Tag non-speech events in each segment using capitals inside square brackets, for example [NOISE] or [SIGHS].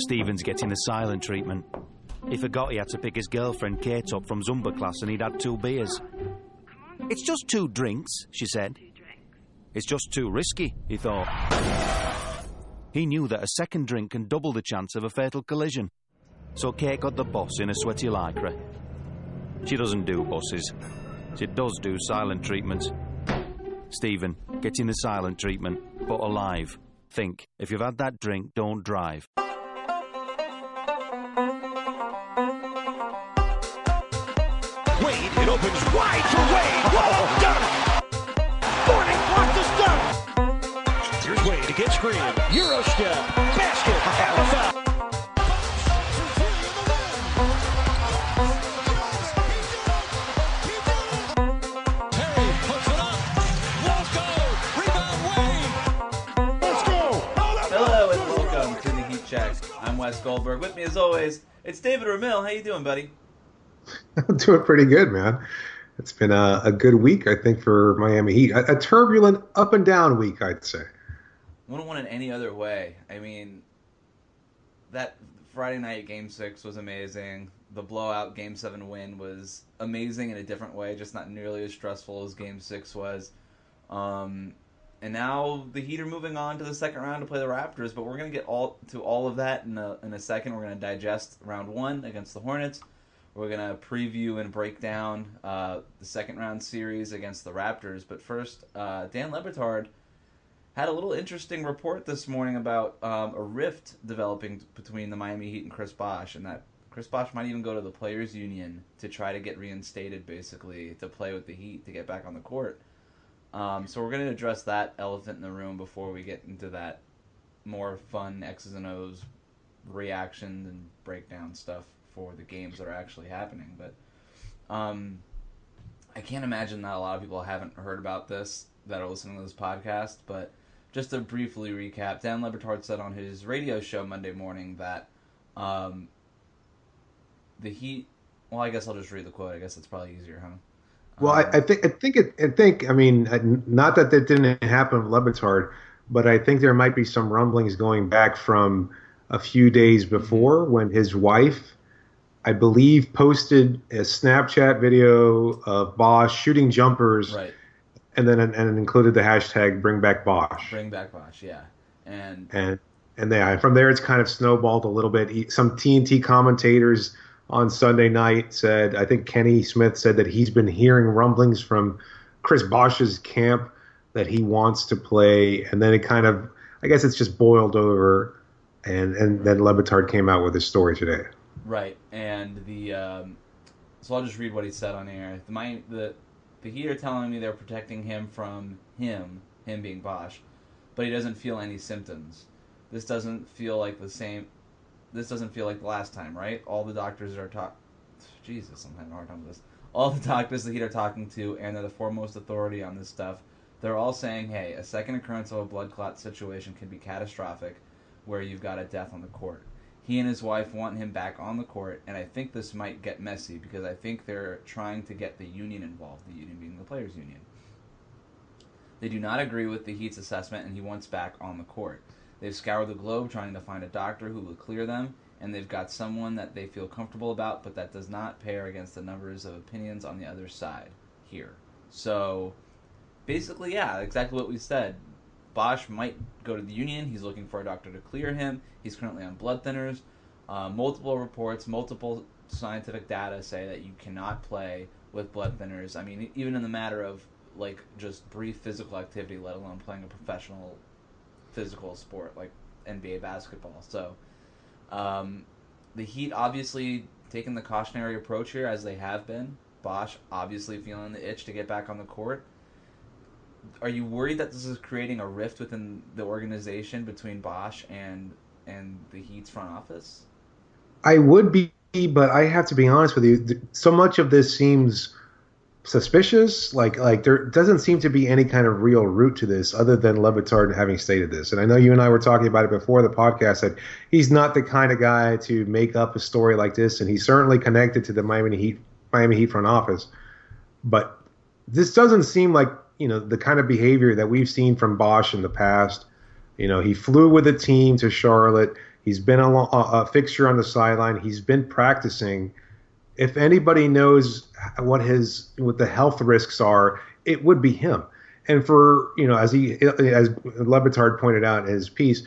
Stevens getting the silent treatment. He forgot he had to pick his girlfriend Kate up from Zumba class and he'd had two beers. It's just two drinks, she said. It's just too risky, he thought. He knew that a second drink can double the chance of a fatal collision. So Kate got the bus in a sweaty lycra. She doesn't do buses. She does do silent treatment. Stephen, getting the silent treatment, but alive. Think, if you've had that drink, don't drive. It's David Ramil. How you doing, buddy? I'm doing pretty good, man. It's been a, a good week, I think, for Miami Heat. A, a turbulent up and down week, I'd say. Wouldn't want it any other way. I mean, that Friday night Game Six was amazing. The blowout Game Seven win was amazing in a different way, just not nearly as stressful as Game Six was. Um, and now the Heat are moving on to the second round to play the Raptors. But we're gonna get all to all of that in a in a second. We're gonna digest round one against the Hornets. We're gonna preview and break down uh, the second round series against the Raptors. But first, uh, Dan Le Batard had a little interesting report this morning about um, a rift developing between the Miami Heat and Chris Bosh, and that Chris Bosh might even go to the players' union to try to get reinstated, basically to play with the Heat to get back on the court. Um, so we're going to address that elephant in the room before we get into that more fun X's and O's reaction and breakdown stuff for the games that are actually happening. But um, I can't imagine that a lot of people haven't heard about this that are listening to this podcast. But just to briefly recap, Dan Le Batard said on his radio show Monday morning that um, the Heat. Well, I guess I'll just read the quote. I guess it's probably easier, huh? Well, I, Um, I think I think it, I think I mean not that that didn't happen with Le Batard, but I think there might be some rumblings going back from a few days before when his wife, I believe, posted a Snapchat video of Bosh shooting jumpers, right. and then and included the hashtag Bring Back Bosh. Bring back Bosh, yeah. And and and yeah, from there it's kind of snowballed a little bit. Some TNT commentators on Sunday night said, I think Kenny Smith said that he's been hearing rumblings from Chris Bosh's camp that he wants to play, and then it kind of, I guess it's just boiled over, and and then Le Batard came out with his story today. Right, and the um, so I'll just read what he said on air. The my the the Heat are telling me they're protecting him from him, him being Bosh, but he doesn't feel any symptoms. This doesn't feel like the same. This doesn't feel like the last time, right? All the doctors are talk. Jesus, I'm having a hard time with this. All the [LAUGHS] doctors the Heat are talking to, and they're the foremost authority on this stuff. They're all saying, "Hey, a second occurrence of a blood clot situation can be catastrophic, where you've got a death on the court." he and his wife want him back on the court, and I think this might get messy because I think they're trying to get the union involved, the union being the players' union. They do not agree with the Heat's assessment, and he wants back on the court. They've scoured the globe trying to find a doctor who would clear them, and they've got someone that they feel comfortable about, but that does not pair against the numbers of opinions on the other side here. So, basically, yeah, exactly what we said. Bosh might go to the union. He's looking for a doctor to clear him. He's currently on blood thinners. Uh, multiple reports, multiple scientific data say that you cannot play with blood thinners. I mean, even in the matter of like just brief physical activity, let alone playing a professional physical sport like NBA basketball. So, um, the Heat obviously taking the cautionary approach here as they have been. Bosh obviously feeling the itch to get back on the court are you worried that this is creating a rift within the organization between Bosh and and the Heat's front office? I would be, but I have to be honest with you. So much of this seems suspicious. Like like there doesn't seem to be any kind of real root to this, other than Le Batard having stated this. And I know you and I were talking about it before the podcast that he's not the kind of guy to make up a story like this, and he's certainly connected to the Miami Heat Miami Heat front office. But this doesn't seem like you know the kind of behavior that we've seen from Bosh in the past. You know, he flew with the team to Charlotte. He's been a, a fixture on the sideline. He's been practicing. If anybody knows what his what the health risks are, it would be him. And for you know, as he as Le Batard pointed out in his piece,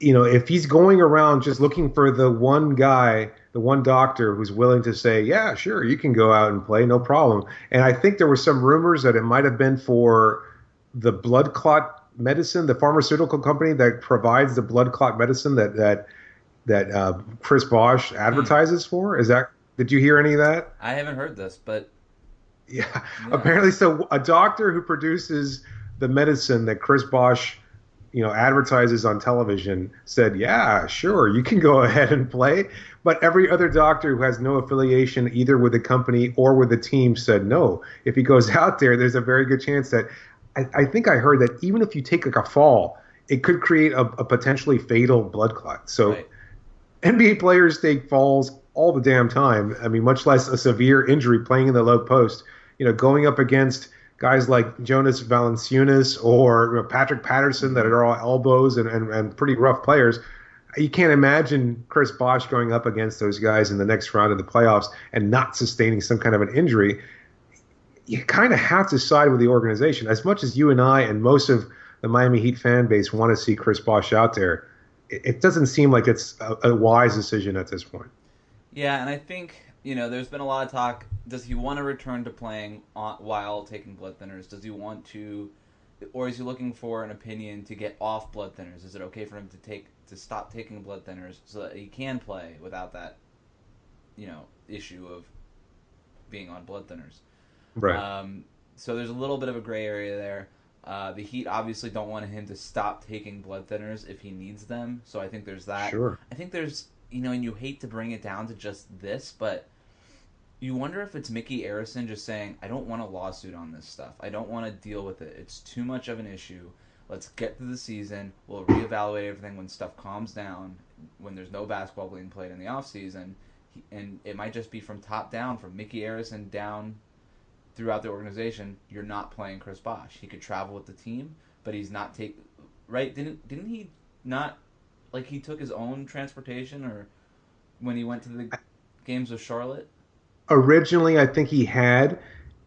you know, if he's going around just looking for the one guy, the one doctor who's willing to say, yeah, sure, you can go out and play, no problem. And I think there were some rumors that it might have been for the blood clot medicine, the pharmaceutical company that provides the blood clot medicine that that that uh, Chris Bosh advertises for. Is that? Did you hear any of that? I haven't heard this, but Yeah. Apparently, so a doctor who produces the medicine that Chris Bosh, you know, advertises on television said, "Yeah, sure, you can go [LAUGHS] ahead and play." But every other doctor who has no affiliation either with the company or with the team said no. If he goes [LAUGHS] out there, there's a very good chance that I, I think I heard that even if you take like a fall, it could create a, a potentially fatal blood clot. So. right. NBA players take falls all the damn time. I mean, much less a severe injury playing in the low post. You know, going up against guys like Jonas Valanciunas or you know, Patrick Patterson that are all elbows and, and, and pretty rough players. You can't imagine Chris Bosh going up against those guys in the next round of the playoffs and not sustaining some kind of an injury. You kind of have to side with the organization. As much as you and I and most of the Miami Heat fan base want to see Chris Bosh out there, it, doesn't seem like it's a, a wise decision at this point. Yeah, and I think you know there's been a lot of talk. Does he want to return to playing on, while taking blood thinners? Does he want to, or is he looking for an opinion to get off blood thinners? Is it okay for him to take to stop taking blood thinners so that he can play without that, you know, issue of being on blood thinners? Right. Um, so there's a little bit of a gray area there. Uh, the Heat obviously don't want him to stop taking blood thinners if he needs them. So I think there's that. Sure. I think there's you know, and you hate to bring it down to just this, but you wonder if it's Mickey Arison just saying, "I don't want a lawsuit on this stuff. I don't want to deal with it. It's too much of an issue. Let's get through the season. We'll reevaluate everything when stuff calms down, when there's no basketball being played in the off season, and it might just be from top down, from Mickey Arison down throughout the organization. You're not playing Chris Bosh. He could travel with the team, but he's not take right. Didn't didn't he not like he took his own transportation or when he went to the games with Charlotte? Originally, I think he had.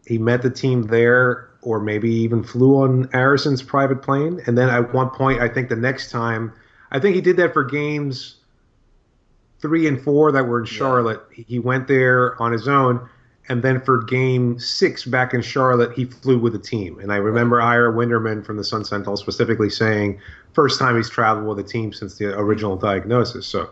He met the team there, or maybe even flew on Arison's private plane. And then at one point, I think the next time, I think he did that for games three and four that were in Charlotte. He went there on his own. And then for game six back in Charlotte, he flew with the team. And I remember Ira Winderman from the Sun Sentinel specifically saying, first time he's traveled with a team since the original diagnosis. So,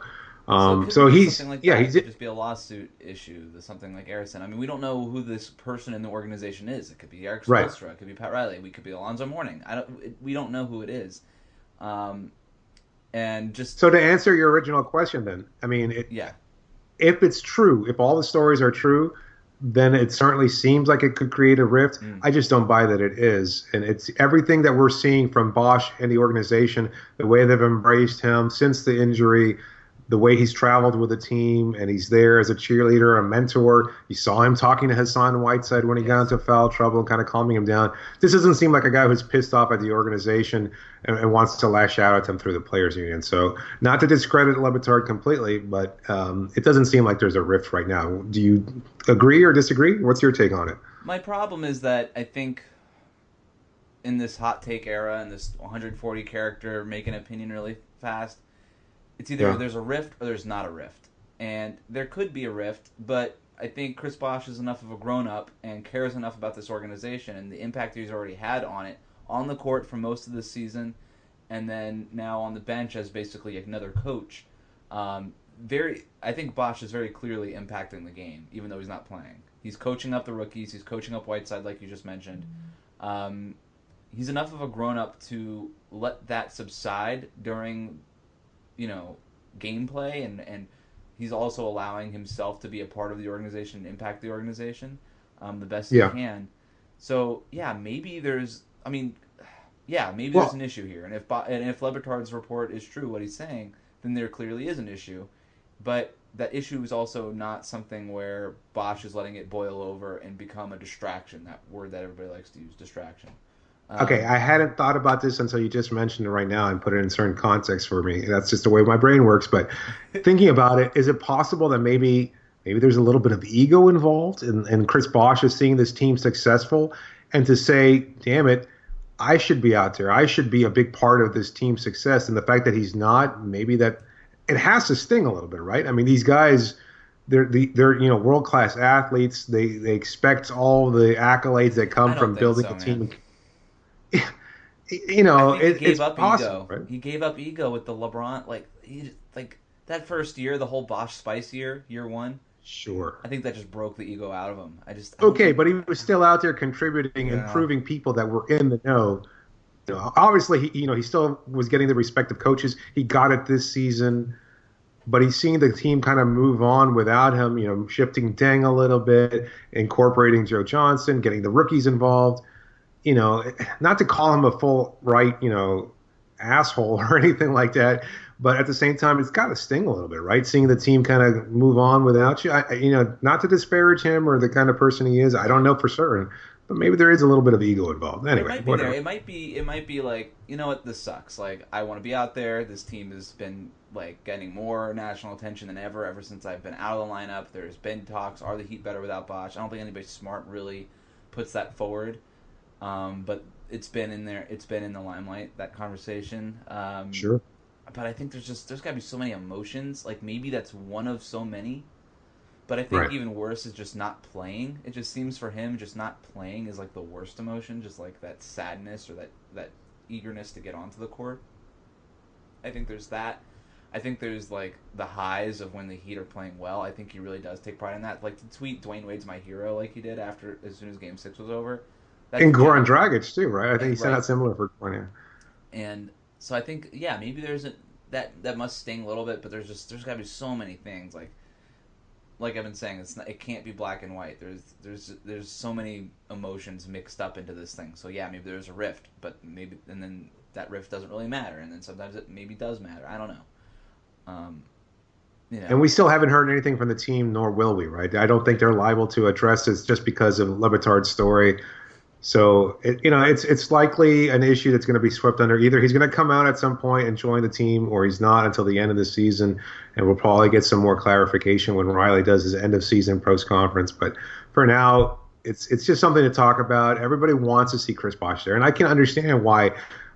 um, could so, he's, like yeah, he's, just be a lawsuit issue, something like Arison. I mean, we don't know who this person in the organization is. It could be Eric Right. It could be Pat Riley. We could be Alonzo Mourning. I don't. We don't know who it is. Um, and just so to answer your original question, then, I mean, it, yeah, if it's true, if all the stories are true, then it certainly seems like it could create a rift. Mm. I just don't buy that it is. And it's everything that we're seeing from Bosh and the organization, the way they've embraced him since the injury, the way he's traveled with the team and he's there as a cheerleader, a mentor. You saw him talking to Hassan Whiteside when he got into foul trouble and kind of calming him down. This doesn't seem like a guy who's pissed off at the organization and, and wants to lash out at them through the players union. So not to discredit Le Batard completely, but um, it doesn't seem like there's a rift right now. Do you agree or disagree? What's your take on it? my problem is that I think in this hot take era and this 140 character make an opinion really fast, it's either Yeah. there's a rift or there's not a rift. And there could be a rift, but I think Chris Bosh is enough of a grown up and cares enough about this organization and the impact he's already had on it on the court for most of the season, and then now on the bench as basically another coach. Um, very, I think Bosh is very clearly impacting the game, even though he's not playing. He's coaching up the rookies. He's coaching up Whiteside, like you just mentioned. Um, he's enough of a grown up to let that subside during, you know, gameplay, and and he's also allowing himself to be a part of the organization and impact the organization um, the best Yeah. he can. So yeah, maybe there's. I mean, yeah, maybe Well- there's an issue here, and if and if Le Batard's report is true, what he's saying, then there clearly is an issue. But that issue is also not something where Bosh is letting it boil over and become a distraction. That word that everybody likes to use, distraction. Okay, I hadn't thought about this until you just mentioned it right now and put it in certain context for me. That's just the way my brain works. But [LAUGHS] thinking about it, is it possible that maybe maybe there's a little bit of ego involved, and, and Chris Bosh is seeing this team successful, and to say, "Damn it, I should be out there. I should be a big part of this team's success." And the fact that he's not, maybe that it has to sting a little bit, right? I mean, these guys. They're, they're you know world class athletes. They they expect all the accolades that come from building so, a team. man. You know, I think it, he gave it's up possible, ego. right? He gave up ego with the LeBron. Like he like that first year, the whole Bosh Spice year, year one. Sure. I think that just broke the ego out of him. I just I Okay, think- but he was still out there contributing and proving people that were in the know. You know, obviously, he, you know, he still was getting the respect of coaches. He got it this season, but he's seeing the team kind of move on without him. You know, shifting Deng a little bit, incorporating Joe Johnson, getting the rookies involved. You know, not to call him a full right, you know, asshole [LAUGHS] or anything like that, but at the same time, it's got to sting a little bit, right? Seeing the team kind of move on without you. I, you know, not to disparage him or the kind of person he is. I don't know for certain, but maybe there is a little bit of ego involved. it Anyway, might be. It might be. It might be like you know what? This sucks. Like I want to be out there. This team has been like getting more national attention than ever ever since I've been out of the lineup. There's been talks. Are the Heat better without Bosh? I don't think anybody smart really puts that forward. Um, but it's been in there. It's been in the limelight. That conversation. Um, Sure. but I think there's just there's got to be so many emotions. Like maybe that's one of so many. But I think Right. even worse is just not playing. It just seems for him just not playing is like the worst emotion, just like that sadness or that that eagerness to get onto the court. I think there's that. I think there's like the highs of when the Heat are playing well. I think he really does take pride in that. Like to tweet Dwyane Wade's my hero like he did after as soon as Game Six was over. That's And Goran Dragic too, right? I think he sent Right. out similar for Goran. and so I think yeah maybe there's a that that must sting a little bit, but there's just there's got to be so many things like like I've been saying it's not, it can't be black and white. There's there's there's so many emotions mixed up into this thing. So yeah, maybe there's a rift, but maybe and then that rift doesn't really matter, and then sometimes it maybe does matter. I don't know. Um, you know, And we still haven't heard anything from the team, nor will we, right? I don't think they're liable to address this just because of Le Batard's story. So, it, you know, it's it's likely an issue that's going to be swept under. Either he's going to come out at some point and join the team, or he's not until the end of the season. And we'll probably get some more clarification when Riley does his end of season post conference. But for now, it's it's just something to talk about. Everybody wants to see Chris Bosh there, and I can understand why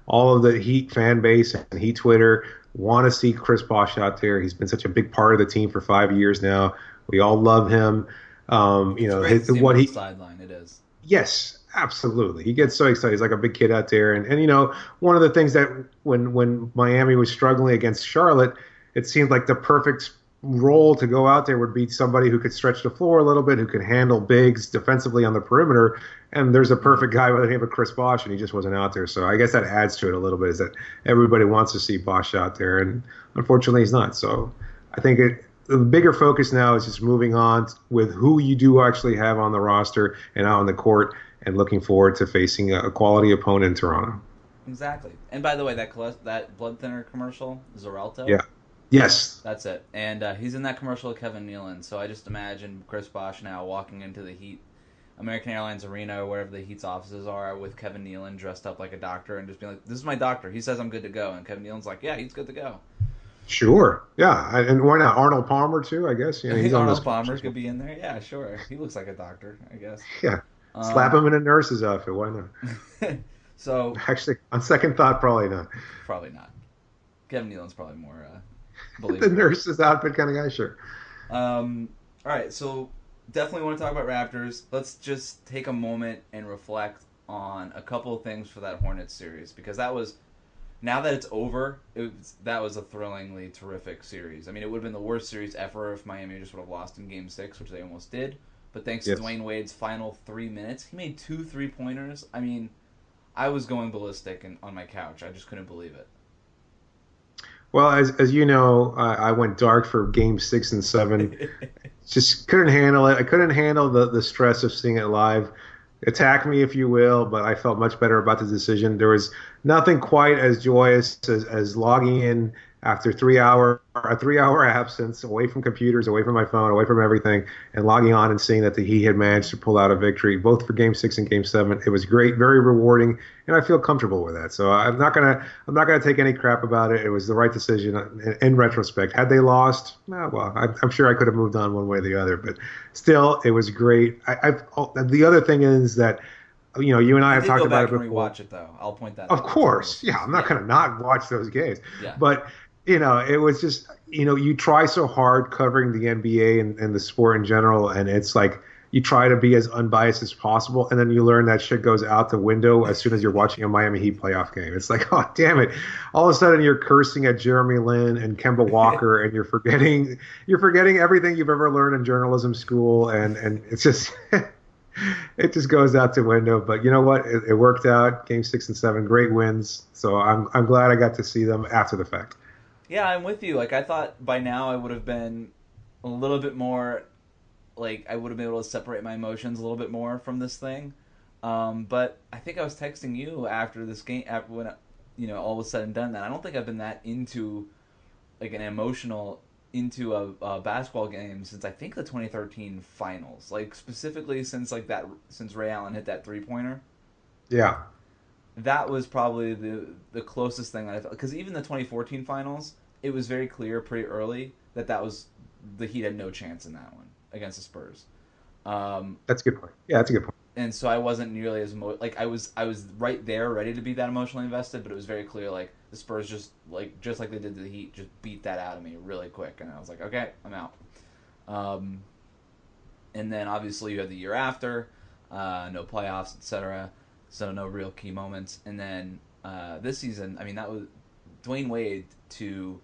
all of the Heat fan base and Heat Twitter want to see Chris Bosh out there. He's been such a big part of the team for five years now. We all love him. Um, you it's know his, what he sideline. It is. Yes, absolutely. He gets so excited. He's like a big kid out there. And, and you know, one of the things that when when Miami was struggling against Charlotte, it seemed like the perfect role to go out there would be somebody who could stretch the floor a little bit, who could handle bigs defensively on the perimeter. And there's a perfect guy by the name of Chris Bosh, and he just wasn't out there. So I guess that adds to it a little bit. Is that everybody wants to see Bosh out there, and unfortunately he's not. So I think it, the bigger focus now is just moving on with who you do actually have on the roster and out on the court, and looking forward to facing a quality opponent in Toronto. Exactly. And by the way, that that blood thinner commercial, Xarelto. Yeah. Yes, That's it. And uh, he's in that commercial with Kevin Nealon. So I just imagine Chris Bosh now walking into the Heat, American Airlines Arena or wherever the Heat's offices are with Kevin Nealon dressed up like a doctor and just being like, "This is my doctor. He says I'm good to go." And Kevin Nealon's like, "Yeah, he's good to go." sure, yeah, and why not Arnold Palmer too? I guess yeah, he's [LAUGHS] Arnold Palmer could be in there. Yeah, sure. He looks like a doctor, I guess. Yeah, Um, slap him in a nurse's outfit. Why not? [LAUGHS] so Actually, on second thought, probably not. probably not. Kevin Nealon's probably more uh, [LAUGHS] The nurse's outfit kind of guy, sure. Um, all right, so definitely want to talk about Raptors. Let's just take a moment and reflect on a couple of things for that Hornets series because that was now that it's over, it was, that was a thrillingly terrific series. I mean, it would have been the worst series ever if Miami just would have lost in Game Six, which they almost did. But thanks Yes. to Dwyane Wade's final three minutes, he made two three pointers. I mean, I was going ballistic and, on my couch. I just couldn't believe it. Well, as as you know, I, I went dark for Game Six and Seven. [LAUGHS] just couldn't handle it. I couldn't handle the, the stress of seeing it live. Attack me if you will, but I felt much better about the decision. There was nothing quite as joyous as, as logging in after three hour a three hour absence away from computers, away from my phone, away from everything, and logging on and seeing that the Heat had managed to pull out a victory, both for Game Six and Game Seven. It was great, very rewarding, and I feel comfortable with that. So I'm not gonna I'm not gonna take any crap about it. It was the right decision in, in retrospect. Had they lost, eh, well, I, I'm sure I could have moved on one way or the other, but still, it was great. I, oh, the other thing is that you know, you and I have talked about it before. rewatch it though. I'll point that. Of course, yeah. I'm not going to not watch those games, Yeah. but you know, it was just you know, you try so hard covering the NBA and, and the sport in general, and it's like you try to be as unbiased as possible, and then you learn that shit goes out the window as soon as you're watching a Miami Heat playoff game. It's like, [LAUGHS] oh damn it! All of a sudden, you're cursing at Jeremy Lin and Kemba [LAUGHS] Walker, and you're forgetting you're forgetting everything you've ever learned in journalism school, and and it's just. [LAUGHS] it just goes out the window. But you know what? It, it worked out. Game six and seven, great wins. So I'm I'm glad I got to see them after the fact. Yeah, I'm with you. Like I thought by now I would have been a little bit more like I would have been able to separate my emotions a little bit more from this thing. Um, but I think I was texting you after this game after when you know all was said and done that I don't think I've been that into like an emotional into a, a basketball game since I think the 2013 finals. Like specifically since like that since Ray Allen hit that three pointer Yeah, that was probably the the closest thing that I felt because even the 2014 finals, it was very clear pretty early that that was the Heat had no chance in that one against the Spurs, um, that's a good point. Yeah, that's a good point. and so I wasn't nearly as emo- like I was I was right there ready to be that emotionally invested, but it was very clear like the Spurs just like just like they did to the Heat just beat that out of me really quick, and I was like okay I'm out. Um, and then obviously you had the year after, uh, no playoffs, etc. So no real key moments. And then uh, this season, I mean, that was Dwyane Wade to.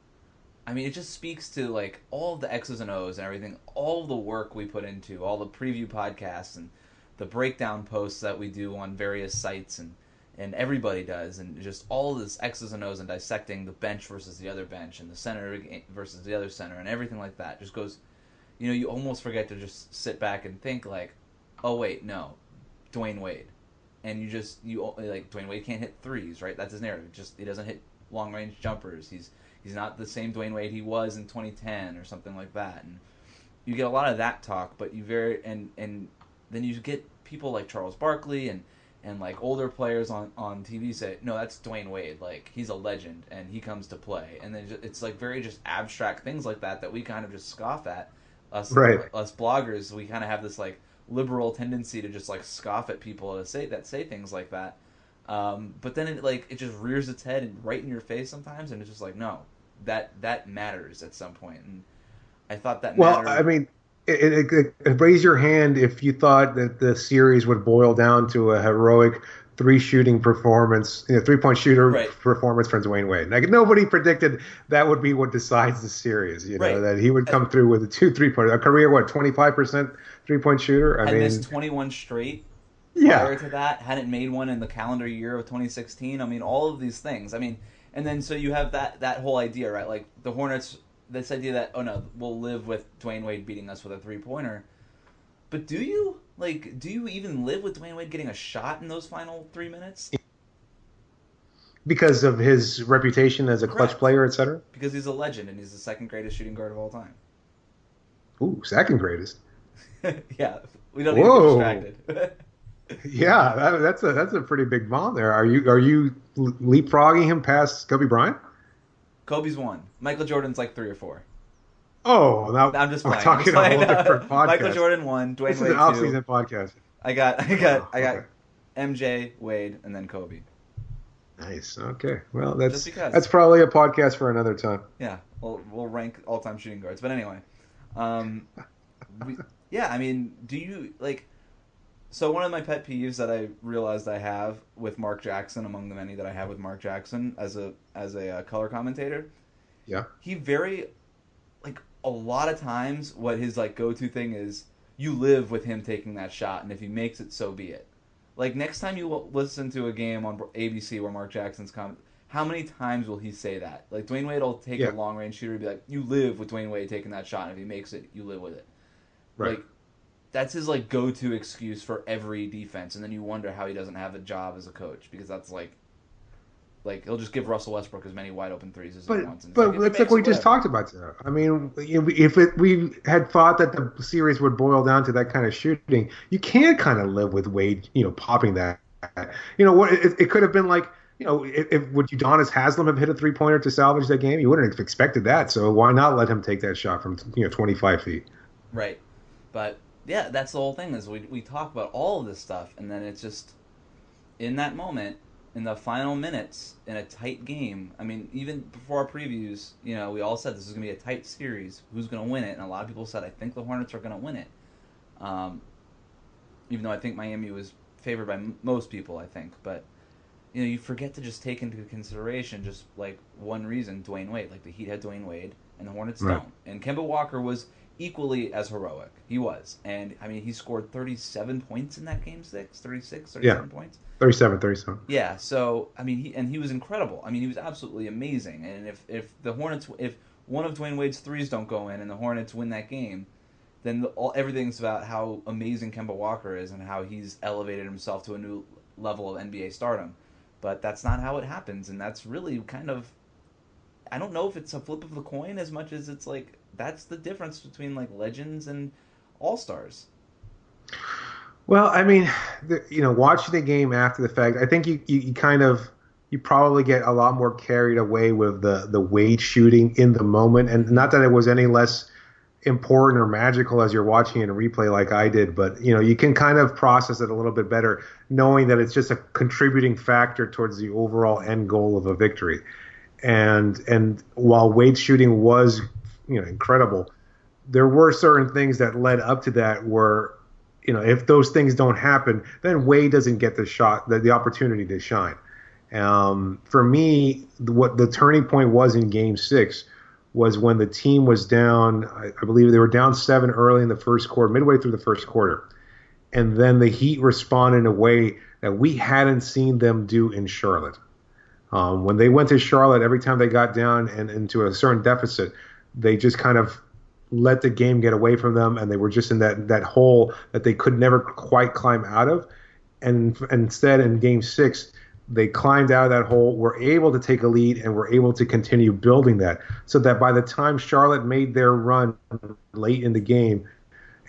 I mean, it just speaks to like all the X's and O's and everything, all the work we put into, all the preview podcasts and the breakdown posts that we do on various sites and and everybody does, and just all this X's and O's and dissecting the bench versus the other bench and the center versus the other center and everything like that just goes you know, you almost forget to just sit back and think like, oh wait, no, Dwyane Wade, and you just you like Dwyane Wade can't hit threes, right? That's his narrative. Just he doesn't hit long range jumpers. He's he's not the same Dwyane Wade he was in 2010 or something like that. And you get a lot of that talk, but you very and and then you get people like Charles Barkley and and like older players on on TV say, no, that's Dwyane Wade. Like he's a legend and he comes to play. And then it's like very just abstract things like that that we kind of just scoff at. Us Right. us bloggers, we kind of have this like liberal tendency to just like scoff at people to say that say things like that. Um, but then it like it just rears its head and right in your face sometimes, and it's just like no, that that matters at some point. And I thought that Well, mattered. I mean, it, it, it, it- raise your hand if you thought that the series would boil down to a heroic three shooting performance, you know, three point shooter Right. performance from Dwyane Wade. Like nobody predicted that would be what decides the series. You know Right. that he would come through with a two three point a career what twenty five percent three point shooter. I mean, missed 21 straight yeah, prior to that, hadn't made one in the calendar year of 2016. I mean, all of these things. I mean, and then so you have that that whole idea, right? Like the Hornets, this idea that oh no, we'll live with Dwyane Wade beating us with a three pointer. But do you like? Do you even live with Dwyane Wade getting a shot in those final three minutes? because of his reputation as a clutch Correct. player, etc. Because he's a legend and he's the second greatest shooting guard of all time. Ooh, second greatest. [LAUGHS] yeah, we don't need Whoa. to get distracted. [LAUGHS] Yeah, that, that's a that's a pretty big bomb there. Are you are you leapfrogging him past Kobe Bryant? Kobe's one. Michael Jordan's like three or four. Oh, now I'm just playing. talking I'm just a whole playing. different [LAUGHS] podcast. Michael Jordan one, Dwyane This is an two. off-season podcast. I got, I got, Oh, I got okay. MJ, Wade, and then Kobe. Nice. Okay. Well, that's that's probably a podcast for another time. Yeah, we'll we'll rank all time shooting guards. But anyway, um, [LAUGHS] we, yeah, I mean, do you like? So one of my pet peeves that I realized I have with Mark Jackson, among the many that I have with Mark Jackson as a as a uh, color commentator, Yeah. he very a lot of times what his like go to thing is you live with him taking that shot, and if he makes it, so be it. Like next time you listen to a game on ABC where Mark Jackson's comment, how many times will he say that? Like Dwyane Wade will take Yeah. a long range shooter and be like, "You live with Dwyane Wade taking that shot, and if he makes it, you live with it." Right. Like that's his like go to excuse for every defense, and then you wonder how he doesn't have a job as a coach because that's like Like he'll just give Russell Westbrook as many wide open threes as he wants. and but like, it's like makes we it, just talked about. That. I mean, if it, we had thought that the series would boil down to that kind of shooting, you can kind of live with Wade, you know, popping that. You know what? It, it could have been like, you know, if, if would Udonis Haslem have hit a three pointer to salvage that game? You wouldn't have expected that. So why not let him take that shot from you know 25 feet? Right. But yeah, that's the whole thing is we we talk about all of this stuff and then it's just in that moment in the final minutes in a tight game. I mean, even before our previews, you know, we all said this is going to be a tight series. Who's going to win it? And a lot of people said I think the Hornets are going to win it. Um, even though I think Miami was favored by m- most people, I think, but you know, you forget to just take into consideration just like one reason, Dwyane Wade. Like the Heat had Dwyane Wade, and the Hornets Right. don't. And Kemba Walker was equally as heroic. He was, and I mean, he scored 37 points in that game six, 36, 37 points. 37, 37. Yeah, so I mean, he and he was incredible. I mean, he was absolutely amazing. And if if the Hornets, if one of Dwyane Wade's threes don't go in and the Hornets win that game, then the, all everything's about how amazing Kemba Walker is and how he's elevated himself to a new level of NBA stardom. But that's not how it happens, and that's really kind of. I don't know if it's a flip of the coin as much as it's like that's the difference between like legends and all stars. Well, I mean, the, you know, watching the game after the fact, I think you, you, you kind of you probably get a lot more carried away with the the Wade shooting in the moment, and not that it was any less important or magical as you're watching in replay like I did, but you know, you can kind of process it a little bit better knowing that it's just a contributing factor towards the overall end goal of a victory. And and while Wade's shooting was, you know, incredible, there were certain things that led up to that where you know, if those things don't happen, then Wade doesn't get the shot, the, the opportunity to shine. Um, for me, what the turning point was in Game Six was when the team was down. I, I believe they were down seven early in the first quarter, midway through the first quarter, and then the Heat responded in a way that we hadn't seen them do in Charlotte. Um, when they went to Charlotte, every time they got down and into a certain deficit, they just kind of let the game get away from them, and they were just in that that hole that they could never quite climb out of. And, and instead, in Game Six, they climbed out of that hole, were able to take a lead, and were able to continue building that. So that by the time Charlotte made their run late in the game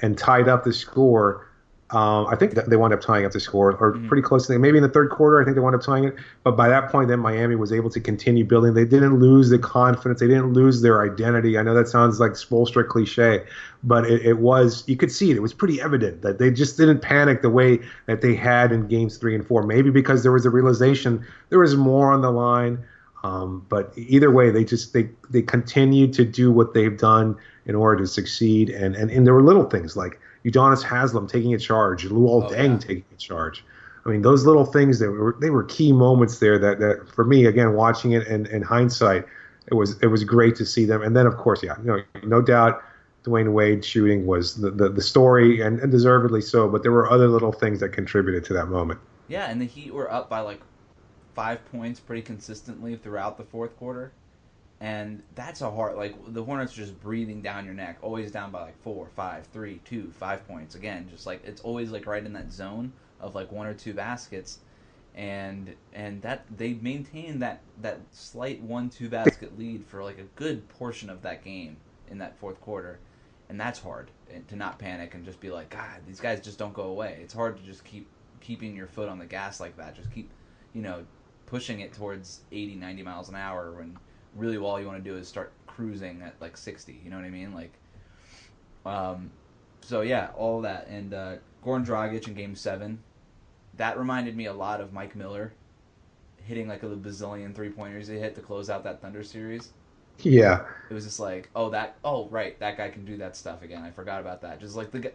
and tied up the score, um, I think that they wound up tying up the score, or pretty close to. Maybe in the third quarter, I think they wound up tying it. But by that point, then Miami was able to continue building. They didn't lose the confidence. They didn't lose their identity. I know that sounds like Spoelstra cliche, but it, it was. You could see it. It was pretty evident that they just didn't panic the way that they had in games three and four. Maybe because there was a realization there was more on the line. Um, but either way, they just they they continued to do what they've done in order to succeed. And and, and there were little things like Udonis Haslem taking a charge, Luol Oh, Deng yeah. taking a charge. I mean, those little things that were they were key moments there. That that for me, again, watching it in, in hindsight, it was it was great to see them. And then of course, yeah, you know, no doubt. Dwyane Wade shooting was the, the, the story, and, and deservedly so. But there were other little things that contributed to that moment. Yeah, and the Heat were up by like five points pretty consistently throughout the fourth quarter. And that's a hard like the Hornets are just breathing down your neck, always down by like four, five, three, two, five points. Again, just like it's always like right in that zone of like one or two baskets. And and that they maintained that that slight one two basket lead for like a good portion of that game in that fourth quarter. And that's hard and to not panic and just be like, God, these guys just don't go away. It's hard to just keep keeping your foot on the gas like that. Just keep, you know, pushing it towards 80, 90 miles an hour when really all you want to do is start cruising at like 60. You know what I mean? Like, um, so yeah, all that. And uh, Goran Dragic in Game Seven, that reminded me a lot of Mike Miller hitting like a bazillion three pointers he hit to close out that Thunder series. Yeah, It was just like, oh that, oh right, that guy can do that stuff again. I forgot about that. Just like the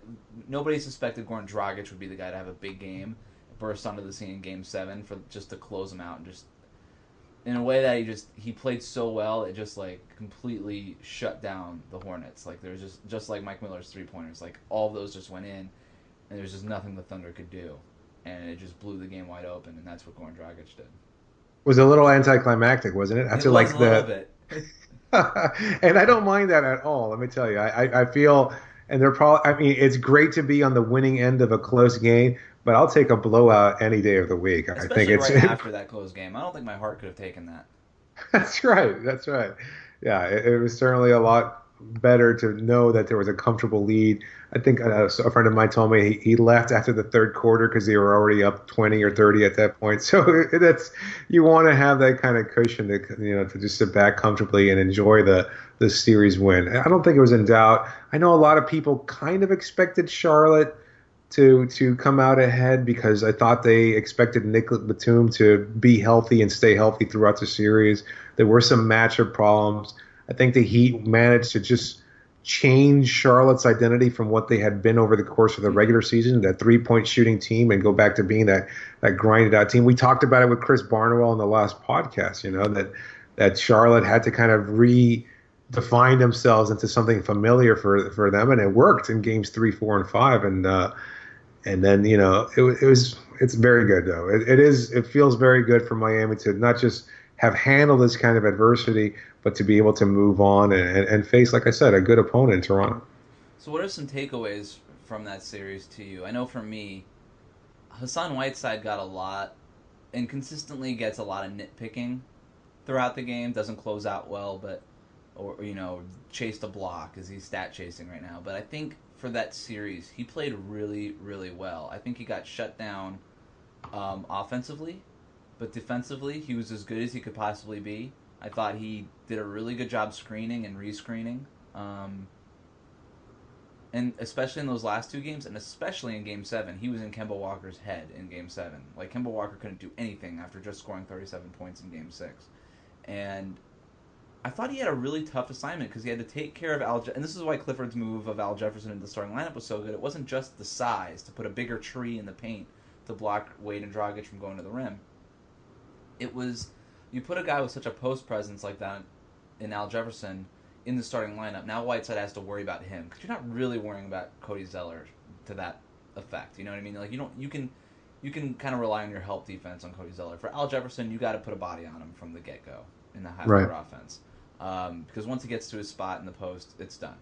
nobody suspected Goran Dragic would be the guy to have a big game, burst onto the scene in Game Seven for just to close him out and just in a way that he just he played so well it just like completely shut down the Hornets. Like there's just just like Mike Miller's three pointers, like all those just went in, and there's just nothing the Thunder could do, and it just blew the game wide open, and that's what Goran Dragic did. was a little anticlimactic, wasn't it? After it like was a the [LAUGHS] and I don't mind that at all. Let me tell you, I, I, I feel, and they're probably. I mean, it's great to be on the winning end of a close game, but I'll take a blowout any day of the week. I Especially think it's right [LAUGHS] after that close game. I don't think my heart could have taken that. That's right. That's right. Yeah, it, it, was certainly a lot better to know that there was a comfortable lead. I think uh, a friend of mine told me he, he left after the third quarter because they were already up 20 or 30 at that point. [LAUGHS] So that's you want to have that kind of cushion to you know to just sit back comfortably and enjoy the the series win. I don't think it was in doubt. I know a lot of people kind of expected Charlotte to to come out ahead because I thought they expected Nick Batum to be healthy and stay healthy throughout the series. There were some matchup problems. I think the Heat managed to just change Charlotte's identity from what they had been over the course of the regular season, that three point shooting team, and go back to being that that grinded out team. We talked about it with Chris Barnwell in the last podcast. You know that that Charlotte had to kind of redefine themselves into something familiar for for them, and it worked in games three, four, and five. And uh, and then you know it, it was it's very good though. It, it is it feels very good for Miami to not just have handled this kind of adversity, but to be able to move on and, and face, like I said, a good opponent in Toronto. So, what are some takeaways from that series to you? I know for me, Hassan Whiteside got a lot and consistently gets a lot of nitpicking throughout the game. Doesn't close out well, but or you know chased a block as he's stat chasing right now. But I think for that series, he played really, really well. I think he got shut down um, offensively, but defensively, he was as good as he could possibly be. I thought he did a really good job screening and rescreening. Um, and especially in those last two games, and especially in Game Seven, he was in Kemba Walker's head in Game Seven. Like Kemba Walker couldn't do anything after just scoring 37 points in Game Six, and I thought he had a really tough assignment because he had to take care of Al. Je- and this is why Clifford's move of Al Jefferson into the starting lineup was so good. It wasn't just the size to put a bigger tree in the paint to block Wade and Dragic from going to the rim. It was you put a guy with such a post presence like that in Al Jefferson in the starting lineup. Now Whiteside has to worry about him because you're not really worrying about Cody Zeller to that effect. You know what I mean? Like you don't you can you can kind of rely on your help defense on Cody Zeller. For Al Jefferson, you got to put a body on him from the get go in the high right. offense um, because once he gets to his spot in the post, it's done.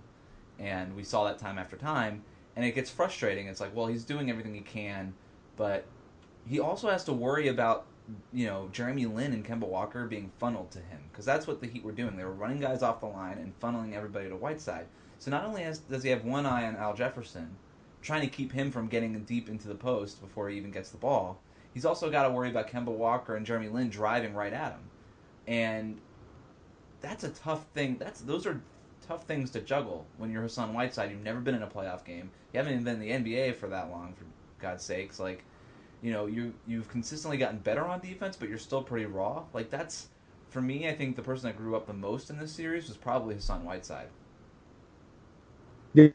And we saw that time after time, and it gets frustrating. It's like, well, he's doing everything he can, but he also has to worry about you know Jeremy Lin and Kemba Walker being funneled to him because that's what the Heat were doing. They were running guys off the line and funneling everybody to Whiteside. So not only has, does he have one eye on Al Jefferson, trying to keep him from getting deep into the post before he even gets the ball, he's also got to worry about Kemba Walker and Jeremy Lin driving right at him. And that's a tough thing. That's those are tough things to juggle when you're Hassan Whiteside. You've never been in a playoff game. You haven't even been in the NBA for that long, for God's sakes. Like, you know, you you've consistently gotten better on defense, but you're still pretty raw. Like that's for me. I think the person that grew up the most in this series was probably Hassan Whiteside. Yeah,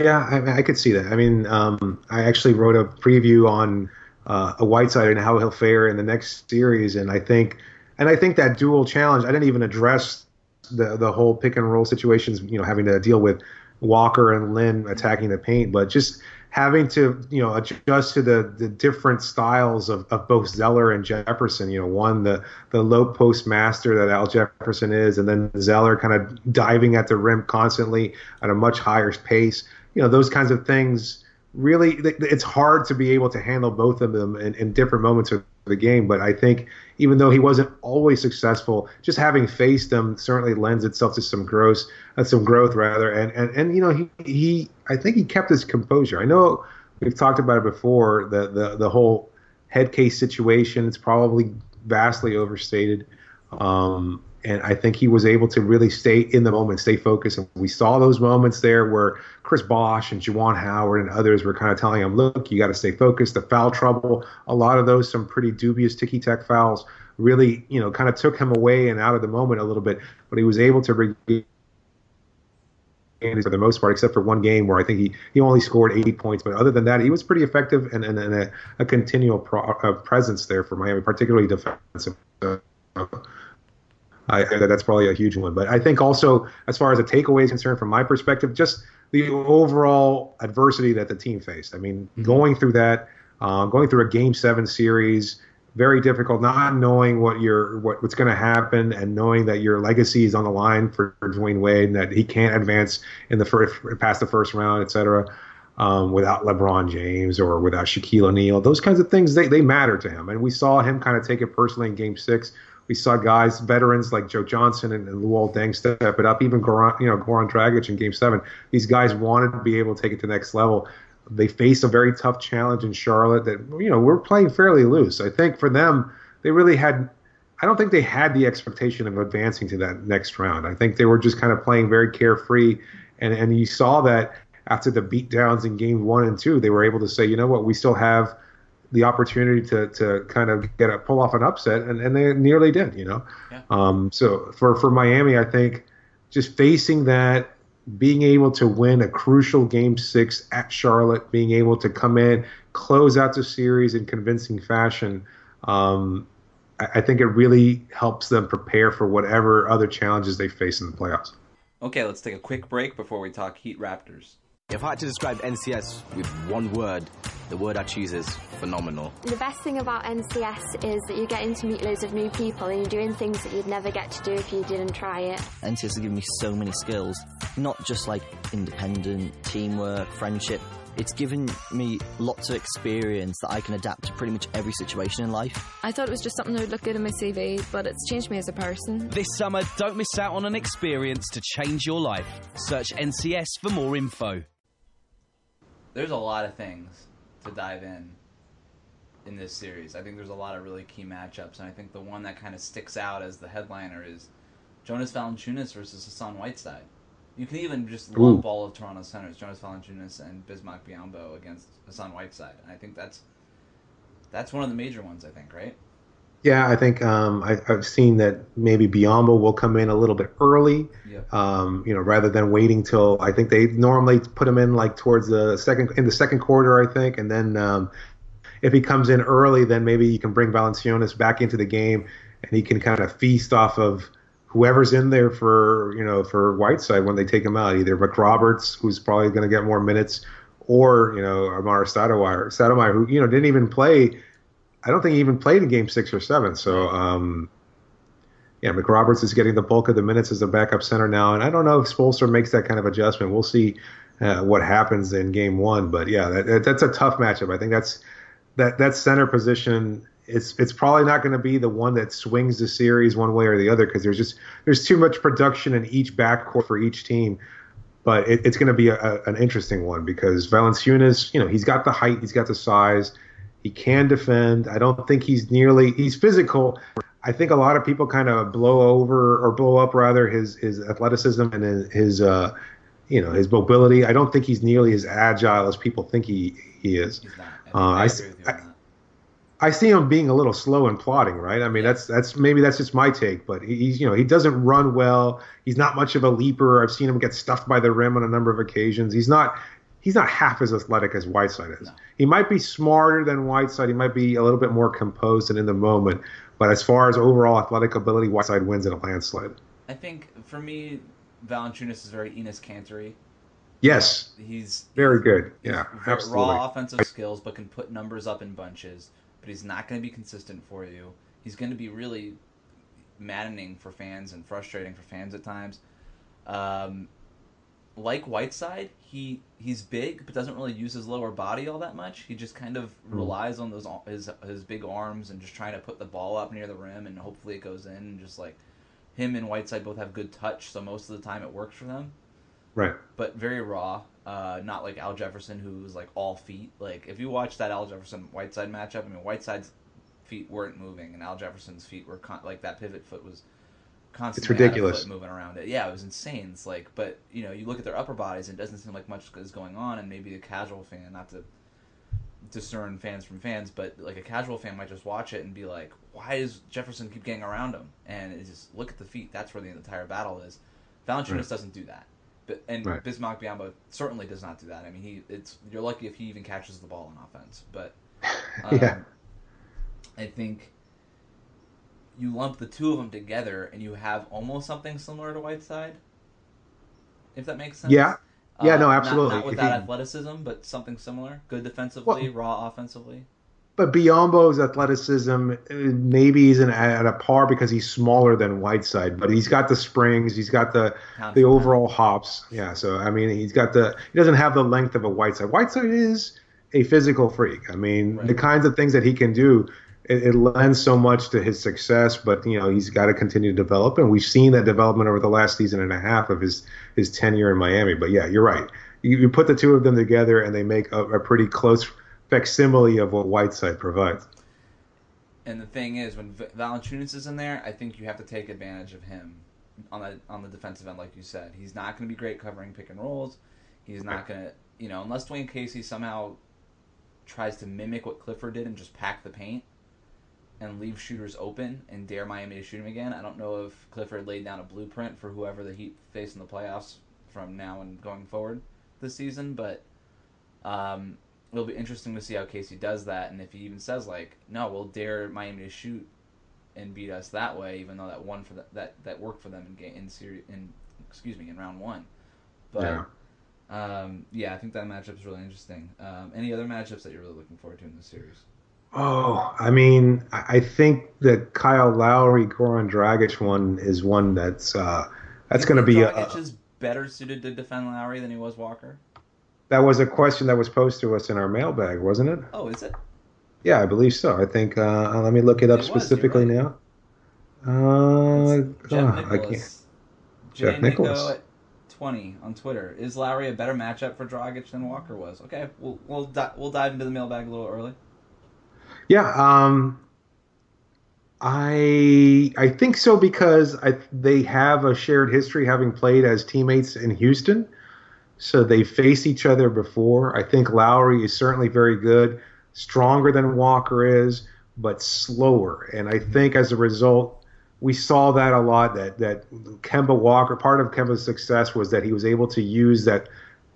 yeah, I, I could see that. I mean, um, I actually wrote a preview on uh, a Whiteside and how he'll fare in the next series, and I think and I think that dual challenge, I didn't even address the the whole pick and roll situations, you know, having to deal with Walker and Lin attacking the paint, but just having to, you know, adjust to the, the different styles of, of both Zeller and Jefferson. You know, one the the low post master that Al Jefferson is, and then Zeller kind of diving at the rim constantly at a much higher pace. You know, those kinds of things really it's hard to be able to handle both of them in, in different moments of the game. But I think even though he wasn't always successful, just having faced them certainly lends itself to some growth, uh, some growth rather. And, and and you know he he I think he kept his composure. I know we've talked about it before the the the whole head case situation. It's probably vastly overstated. Um, and I think he was able to really stay in the moment, stay focused. And we saw those moments there where Chris Bosh and Juwan Howard and others were kind of telling him, "Look, you got to stay focused." The foul trouble, a lot of those, some pretty dubious ticky tack fouls, really, you know, kind of took him away and out of the moment a little bit. But he was able to regain for the most part, except for one game where I think he, he only scored 80 points. But other than that, he was pretty effective and, and, and a, a continual pro, uh, presence there for Miami, particularly defensive. Uh, I, that's probably a huge one. But I think also, as far as a takeaway is concerned, from my perspective, just the overall adversity that the team faced. I mean, mm-hmm. going through that, uh, going through a Game Seven series, very difficult. Not knowing what your what, what's going to happen, and knowing that your legacy is on the line for, for Dwyane Wade, and that he can't advance in the first past the first round, et cetera. um, without LeBron James or without Shaquille O'Neal. Those kinds of things they, they matter to him, and we saw him kind of take it personally in Game Six. We saw guys, veterans like Joe Johnson and, and Luol Deng step it up. Even Goran, you know, Goran Dragic in Game Seven. These guys wanted to be able to take it to the next level. They faced a very tough challenge in Charlotte. That you know we're playing fairly loose. I think for them, they really had. I don't think they had the expectation of advancing to that next round. I think they were just kind of playing very carefree, and and you saw that after the beatdowns in game one and two, they were able to say, you know what, we still have the opportunity to, to kind of get a pull off an upset, and, and they nearly did, you know. Yeah. Um, so for for Miami, I think just facing that, being able to win a crucial game six at Charlotte, being able to come in, close out the series in convincing fashion. Um, I, I think it really helps them prepare for whatever other challenges they face in the playoffs. Okay, let's take a quick break before we talk Heat Raptors. If I had to describe NCS with one word, the word I choose is phenomenal. The best thing about NCS is that you're getting to meet loads of new people and you're doing things that you'd never get to do if you didn't try it. NCS has given me so many skills, not just like independent, teamwork, friendship. It's given me lots of experience that I can adapt to pretty much every situation in life. I thought it was just something that would look good in my CV, but it's changed me as a person. This summer, don't miss out on an experience to change your life. Search NCS for more info. There's a lot of things to dive in in this series. I think there's a lot of really key matchups, and I think the one that kind of sticks out as the headliner is Jonas Valanciunas versus Hassan Whiteside. You can even just lump Ooh. all of Toronto's centers, Jonas Valanciunas and Bismack Biyombo against Hassan Whiteside, and I think that's that's one of the major ones. I think, right? Yeah, I think um, I, I've seen that maybe Biyombo will come in a little bit early. Yep. Um, you know, rather than waiting till I think they normally put him in like towards the second in the second quarter, I think, and then um, if he comes in early, then maybe you can bring Valanciunas back into the game, and he can kind of feast off of whoever's in there for you know for Whiteside when they take him out, either McRoberts, who's probably going to get more minutes, or you know Amar'e Stoudemire, Stoudemire, who you know didn't even play. I don't think he even played in Game Six or Seven. So um, yeah, McRoberts is getting the bulk of the minutes as a backup center now, and I don't know if Spoelstra makes that kind of adjustment. We'll see uh, what happens in Game One, but yeah, that, that, that's a tough matchup. I think that's that that center position. It's it's probably not going to be the one that swings the series one way or the other because there's just there's too much production in each backcourt for each team. But it, it's going to be a, a, an interesting one because Valanciunas, you know, he's got the height, he's got the size, he can defend. I don't think he's nearly he's physical. I think a lot of people kind of blow over or blow up rather his his athleticism and his, his uh you know his mobility. I don't think he's nearly as agile as people think he he is. Uh, I, I, agree with you on I. I see him being a little slow and plodding, right? I mean, that's that's maybe that's just my take, but he's you know he doesn't run well. He's not much of a leaper. I've seen him get stuffed by the rim on a number of occasions. He's not he's not half as athletic as Whiteside is. No. He might be smarter than Whiteside. He might be a little bit more composed and in the moment. But as far as overall athletic ability, Whiteside wins in a landslide. I think for me, Valanciunas is very Enos Cantory. Yes, He's very good. Yeah, absolutely. raw offensive skills, but can put numbers up in bunches. But he's not going to be consistent for you. He's going to be really maddening for fans and frustrating for fans at times. Um, like Whiteside, he he's big, but doesn't really use his lower body all that much. He just kind of Hmm. relies on those his his big arms and just trying to put the ball up near the rim, and hopefully it goes in. And just like him and Whiteside both have good touch, so most of the time it works for them Right. but very raw. Uh, not like Al Jefferson, who was like all feet. Like if you watch that Al Jefferson Whiteside matchup, I mean Whiteside's feet weren't moving, and Al Jefferson's feet were con- like that pivot foot was constantly of ridiculous. moving around it. Yeah, it was insane. It's like, but you know, you look at their upper bodies, and it doesn't seem like much is going on, and maybe a casual fan, not to discern fans from fans, but like a casual fan might just watch it and be like, why does Jefferson keep getting around him? And it's just look at the feet. That's where the entire battle is. Valanciunas Right. doesn't do that. But, and Right. Bismack Biyombo certainly does not do that. I mean, he it's you're lucky if he even catches the ball on offense. But [LAUGHS] um, Yeah. I think you lump the two of them together and you have almost something similar to Whiteside. If that makes sense. Yeah. Yeah, Uh, no, absolutely. Not, with If that he- athleticism, but something similar. Good defensively, raw offensively. but Biyombo's athleticism maybe isn't at a par because he's smaller than Whiteside, but he's got the springs, he's got the the overall hops. Yeah, so I mean, he's got the he doesn't have the length of a Whiteside. Whiteside is a physical freak. I mean, right. the kinds of things that he can do, it, it, lends so much to his success. But you know, he's got to continue to develop, and we've seen that development over the last season and a half of his his tenure in Miami. But yeah, you're right. You, you put the two of them together, and they make a, a pretty close facsimile of what Whiteside provides. And the thing is, when Valanciunas is in there, I think you have to take advantage of him on the on the defensive end, like you said. He's not going to be great covering pick and rolls. He's not going to, you know, unless Dwane Casey somehow tries to mimic what Clifford did and just pack the paint and leave shooters open and dare Miami to shoot him again. I don't know if Clifford laid down a blueprint for whoever the Heat face in the playoffs from now and going forward this season, but um, it'll be interesting to see how Casey does that, and if he even says like, "No, we'll dare Miami to shoot and beat us that way," even though that one for the, that that worked for them in game in series in excuse me in round one. But yeah, um, yeah I think that matchup is really interesting. Um, any other matchups that you're really looking forward to in this series? Oh, I mean, I think the Kyle Lowry Goran Dragic one is one that's uh, that's going to be. Dragic a, is better suited to defend Lowry than he was Walker. That was a question that was posed to us in our mailbag, wasn't it? Oh, is it? Yeah, I believe so. I think. Uh, let me look it up it specifically right. now. Uh, Jeff oh, Nicholas. Jeff Nicholas. at twenty on Twitter. Is Lowry a better matchup for Dragic than Walker was? Okay, we'll we'll di- we'll dive into the mailbag a little early. Yeah, um, I I think so because I, they have a shared history having played as teammates in Houston. So they face each other before. I think Lowry is certainly very good, stronger than Walker is, but slower. And I think as a result, we saw that a lot. That that Kemba Walker, part of Kemba's success was that he was able to use that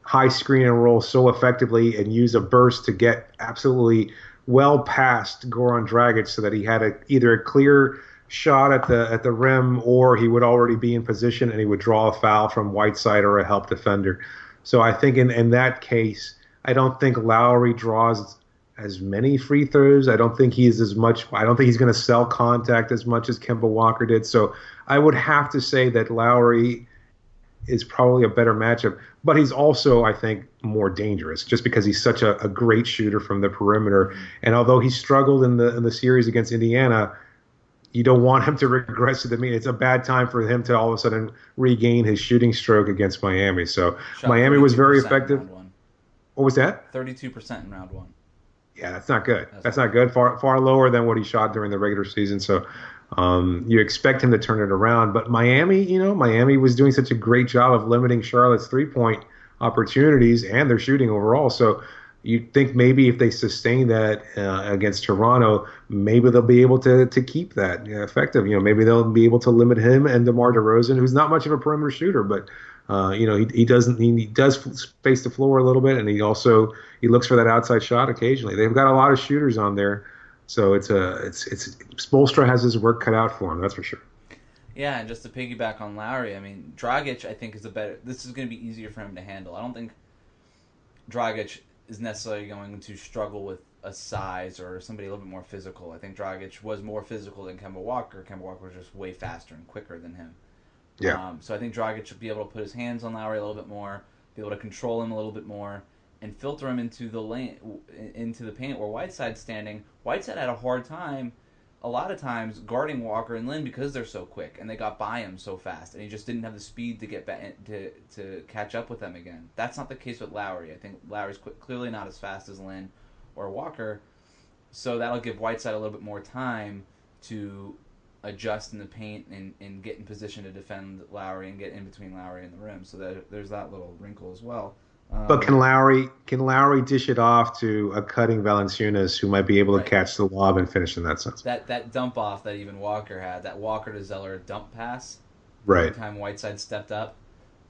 high screen and roll so effectively and use a burst to get absolutely well past Goran Dragic, so that he had a, either a clear shot at the at the rim or he would already be in position and he would draw a foul from Whiteside or a help defender. So I think in, in that case, I don't think Lowry draws as many free throws. I don't think he's as much. I don't think he's going to sell contact as much as Kemba Walker did. So I would have to say that Lowry is probably a better matchup, but he's also, I think, more dangerous just because he's such a, a great shooter from the perimeter. And although he struggled in the in the series against Indiana, you don't want him to regress to the mean. It's a bad time for him to all of a sudden regain his shooting stroke against Miami. So Shot Miami was very effective. What was that? Thirty-two percent in round one. Yeah, that's not good. That's, that's not good. Far far lower than what he shot during the regular season. So um, you expect him to turn it around. But Miami, you know, Miami was doing such a great job of limiting Charlotte's three-point opportunities and their shooting overall. So you'd think maybe if they sustain that uh, against Toronto, maybe they'll be able to to keep that effective. You know, maybe they'll be able to limit him and DeMar DeRozan, who's not much of a perimeter shooter, but uh, you know he, he doesn't he, does space the floor a little bit, and he also he looks for that outside shot occasionally. They've got a lot of shooters on there, so it's a it's it's Spoelstra has his work cut out for him. That's for sure. Yeah, and just to piggyback on Lowry, I mean Dragic, I think is a better. This is going to be easier for him to handle. I don't think Dragic is necessarily going to struggle with a size or somebody a little bit more physical. I think Dragic was more physical than Kemba Walker. Kemba Walker was just way faster and quicker than him. Yeah. Um, so I think Dragic should be able to put his hands on Lowry a little bit more, be able to control him a little bit more, and filter him into the lane, into the paint where Whiteside's standing. Whiteside had a hard time a lot of times guarding Walker and Lin because they're so quick and they got by him so fast and he just didn't have the speed to get back eh, to to catch up with them again. That's not the case with Lowry. I think Lowry's clearly not as fast as Lin or Walker, so that'll give Whiteside a little bit more time to adjust in the paint and, and get in position to defend Lowry and get in between Lowry and the rim. So that, there's that little wrinkle as well. Um, but can Lowry can Lowry dish it off to a cutting Valanciunas who might be able to catch the lob and finish in that sense? That that dump off that even Walker had, that Walker to Zeller dump pass, right? Every time Whiteside stepped up,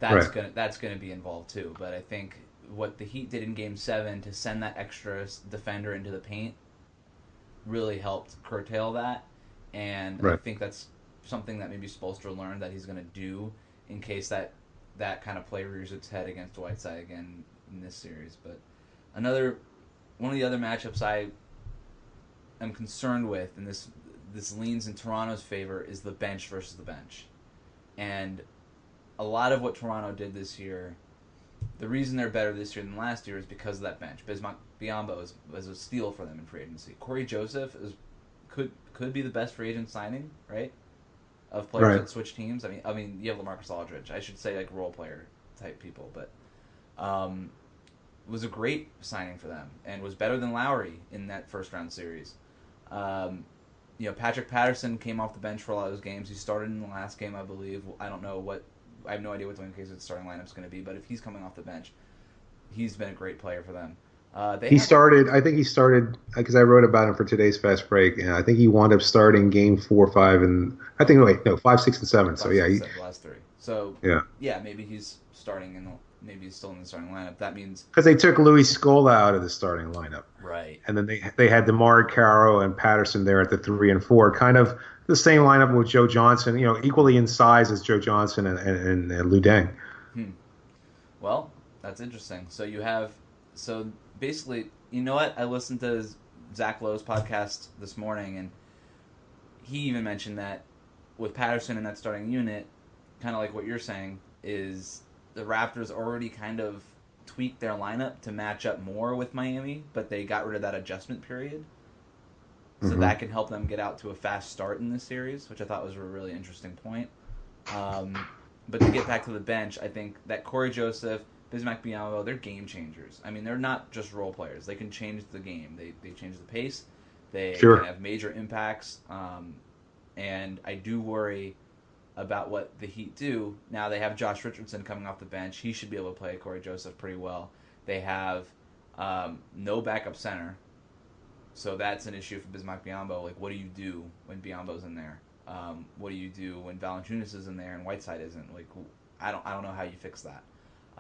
that's right. gonna that's gonna be involved too. But I think what the Heat did in Game Seven to send that extra defender into the paint really helped curtail that, and right. I think that's something that maybe Spoelstra learned that he's gonna do in case that that kind of play rears its head against Whiteside again in this series. But another one of the other matchups I am concerned with, and this this leans in Toronto's favor, is the bench versus the bench, and a lot of what Toronto did this year. The reason they're better this year than last year is because of that bench. Bismack Biyombo is, was a steal for them in free agency. Cory Joseph is could could be the best free agent signing, right? Of players Right. that switch teams. I mean, I mean, you have LaMarcus Aldridge. I should say like role player type people, but um, was a great signing for them and was better than Lowry in that first round series. Um, you know, Patrick Patterson came off the bench for a lot of those games. He started in the last game, I believe. I don't know what. I have no idea what the Wizards' starting lineup is going to be, but if he's coming off the bench, he's been a great player for them. Uh, they He started. I think he started because I wrote about him for today's fast break, and I think he wound up starting game four, five, and I think wait, no, five, six, and seven. So yeah, he, seven, the last three. So Yeah. yeah, maybe he's starting in the maybe he's still in the starting lineup. That means because they took Luis Scola out of the starting lineup, right. and then they they had DeMarre Carroll and Patterson there at the three and four, kind of the same lineup with Joe Johnson, you know, equally in size as Joe Johnson and and, and, and Luol Deng. Well, that's interesting. So you have so basically, you know what? I listened to Zach Lowe's podcast this morning, and he even mentioned that with Patterson in that starting unit, kind of like what you're saying, is the Raptors already kind of tweaked their lineup to match up more with Miami, but they got rid of that adjustment period. So Mhm. that can help them get out to a fast start in this series, which I thought was a really interesting point. Um, but to get back to the bench, I think that Cory Joseph, Bismack Biyombo, they're game changers. I mean, they're not just role players. They can change the game. They they change the pace. They Sure. can have major impacts. Um, and I do worry about what the Heat do. Now they have Josh Richardson coming off the bench. He should be able to play Cory Joseph pretty well. They have um, no backup center. So that's an issue for Bismack Biyombo. Like, what do you do when Biyombo's in there? Um, what do you do when Valanciunas is in there and Whiteside isn't? Like, I don't, I don't know how you fix that.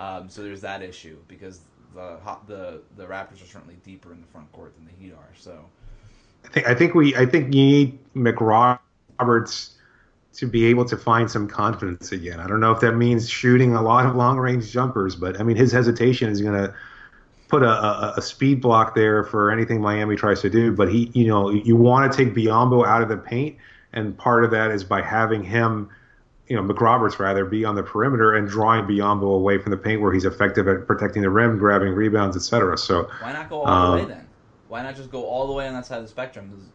Um, so there's that issue because the the the Raptors are certainly deeper in the front court than the Heat are. So I think I think we I think you need McRoberts to be able to find some confidence again. I don't know if that means shooting a lot of long range jumpers, but I mean his hesitation is going to put a, a, a speed block there for anything Miami tries to do. But he, you know, you want to take Biyombo out of the paint, and part of that is by having him. You know, McRoberts rather be on the perimeter and drawing Biyombo away from the paint where he's effective at protecting the rim, grabbing rebounds, etc. So why not go all the way um, then? Why not just go all the way on that side of the spectrum?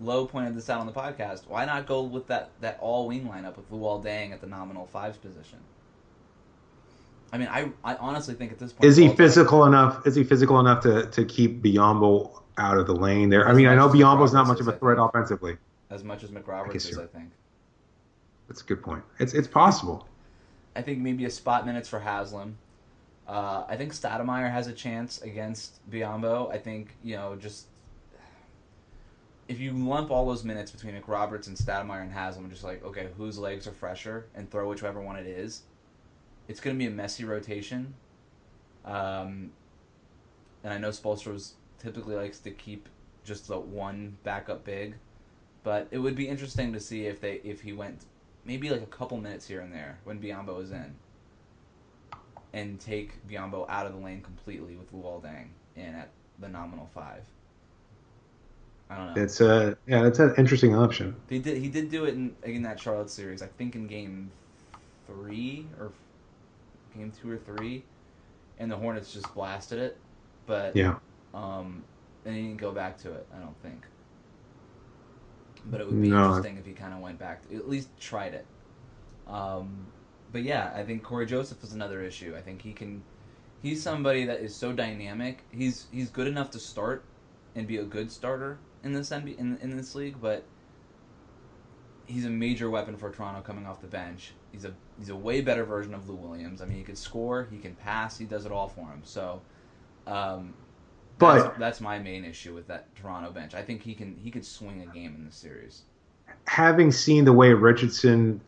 Lowe pointed this out on the podcast. Why not go with that, that all wing lineup with Luol Deng at the nominal fives position? I mean, I, I honestly think at this point, Is he physical enough? Is he physical enough to, to keep Biyombo out of the lane there? I mean, I know Biyombo's not much of a threat offensively. as much as McRoberts is? I think. That's a good point. It's it's possible. I think maybe a spot minutes for Haslem. Uh, I think Stoudemire has a chance against Biyombo. I think you know just if you lump all those minutes between McRoberts and Stoudemire and Haslem, just like okay, whose legs are fresher, and throw whichever one it is. It's going to be a messy rotation. Um, and I know Spoelstra typically likes to keep just the one backup big, but it would be interesting to see if they if he went maybe like a couple minutes here and there when Biyombo was in, and take Biyombo out of the lane completely with Luol Deng in at the nominal five. I don't know. It's a yeah, it's an interesting option. He did. He did do it in in that Charlotte series. I think in game three or game two or three, and the Hornets just blasted it. But Yeah. um, and he didn't go back to it. I don't think. But it would be No. interesting if he kind of went back, at least tried it. Um, but yeah, I think Cory Joseph is another issue. I think he can. He's somebody that is so dynamic. He's he's good enough to start and be a good starter in this NBA, in in this league, but he's a major weapon for Toronto coming off the bench. He's a he's a way better version of Lou Williams. I mean, he can score, he can pass, he does it all for him. So, um, But- that's, that's my main issue with that Toronto bench. I think he can he could swing a game in the series. Having seen the way Richardson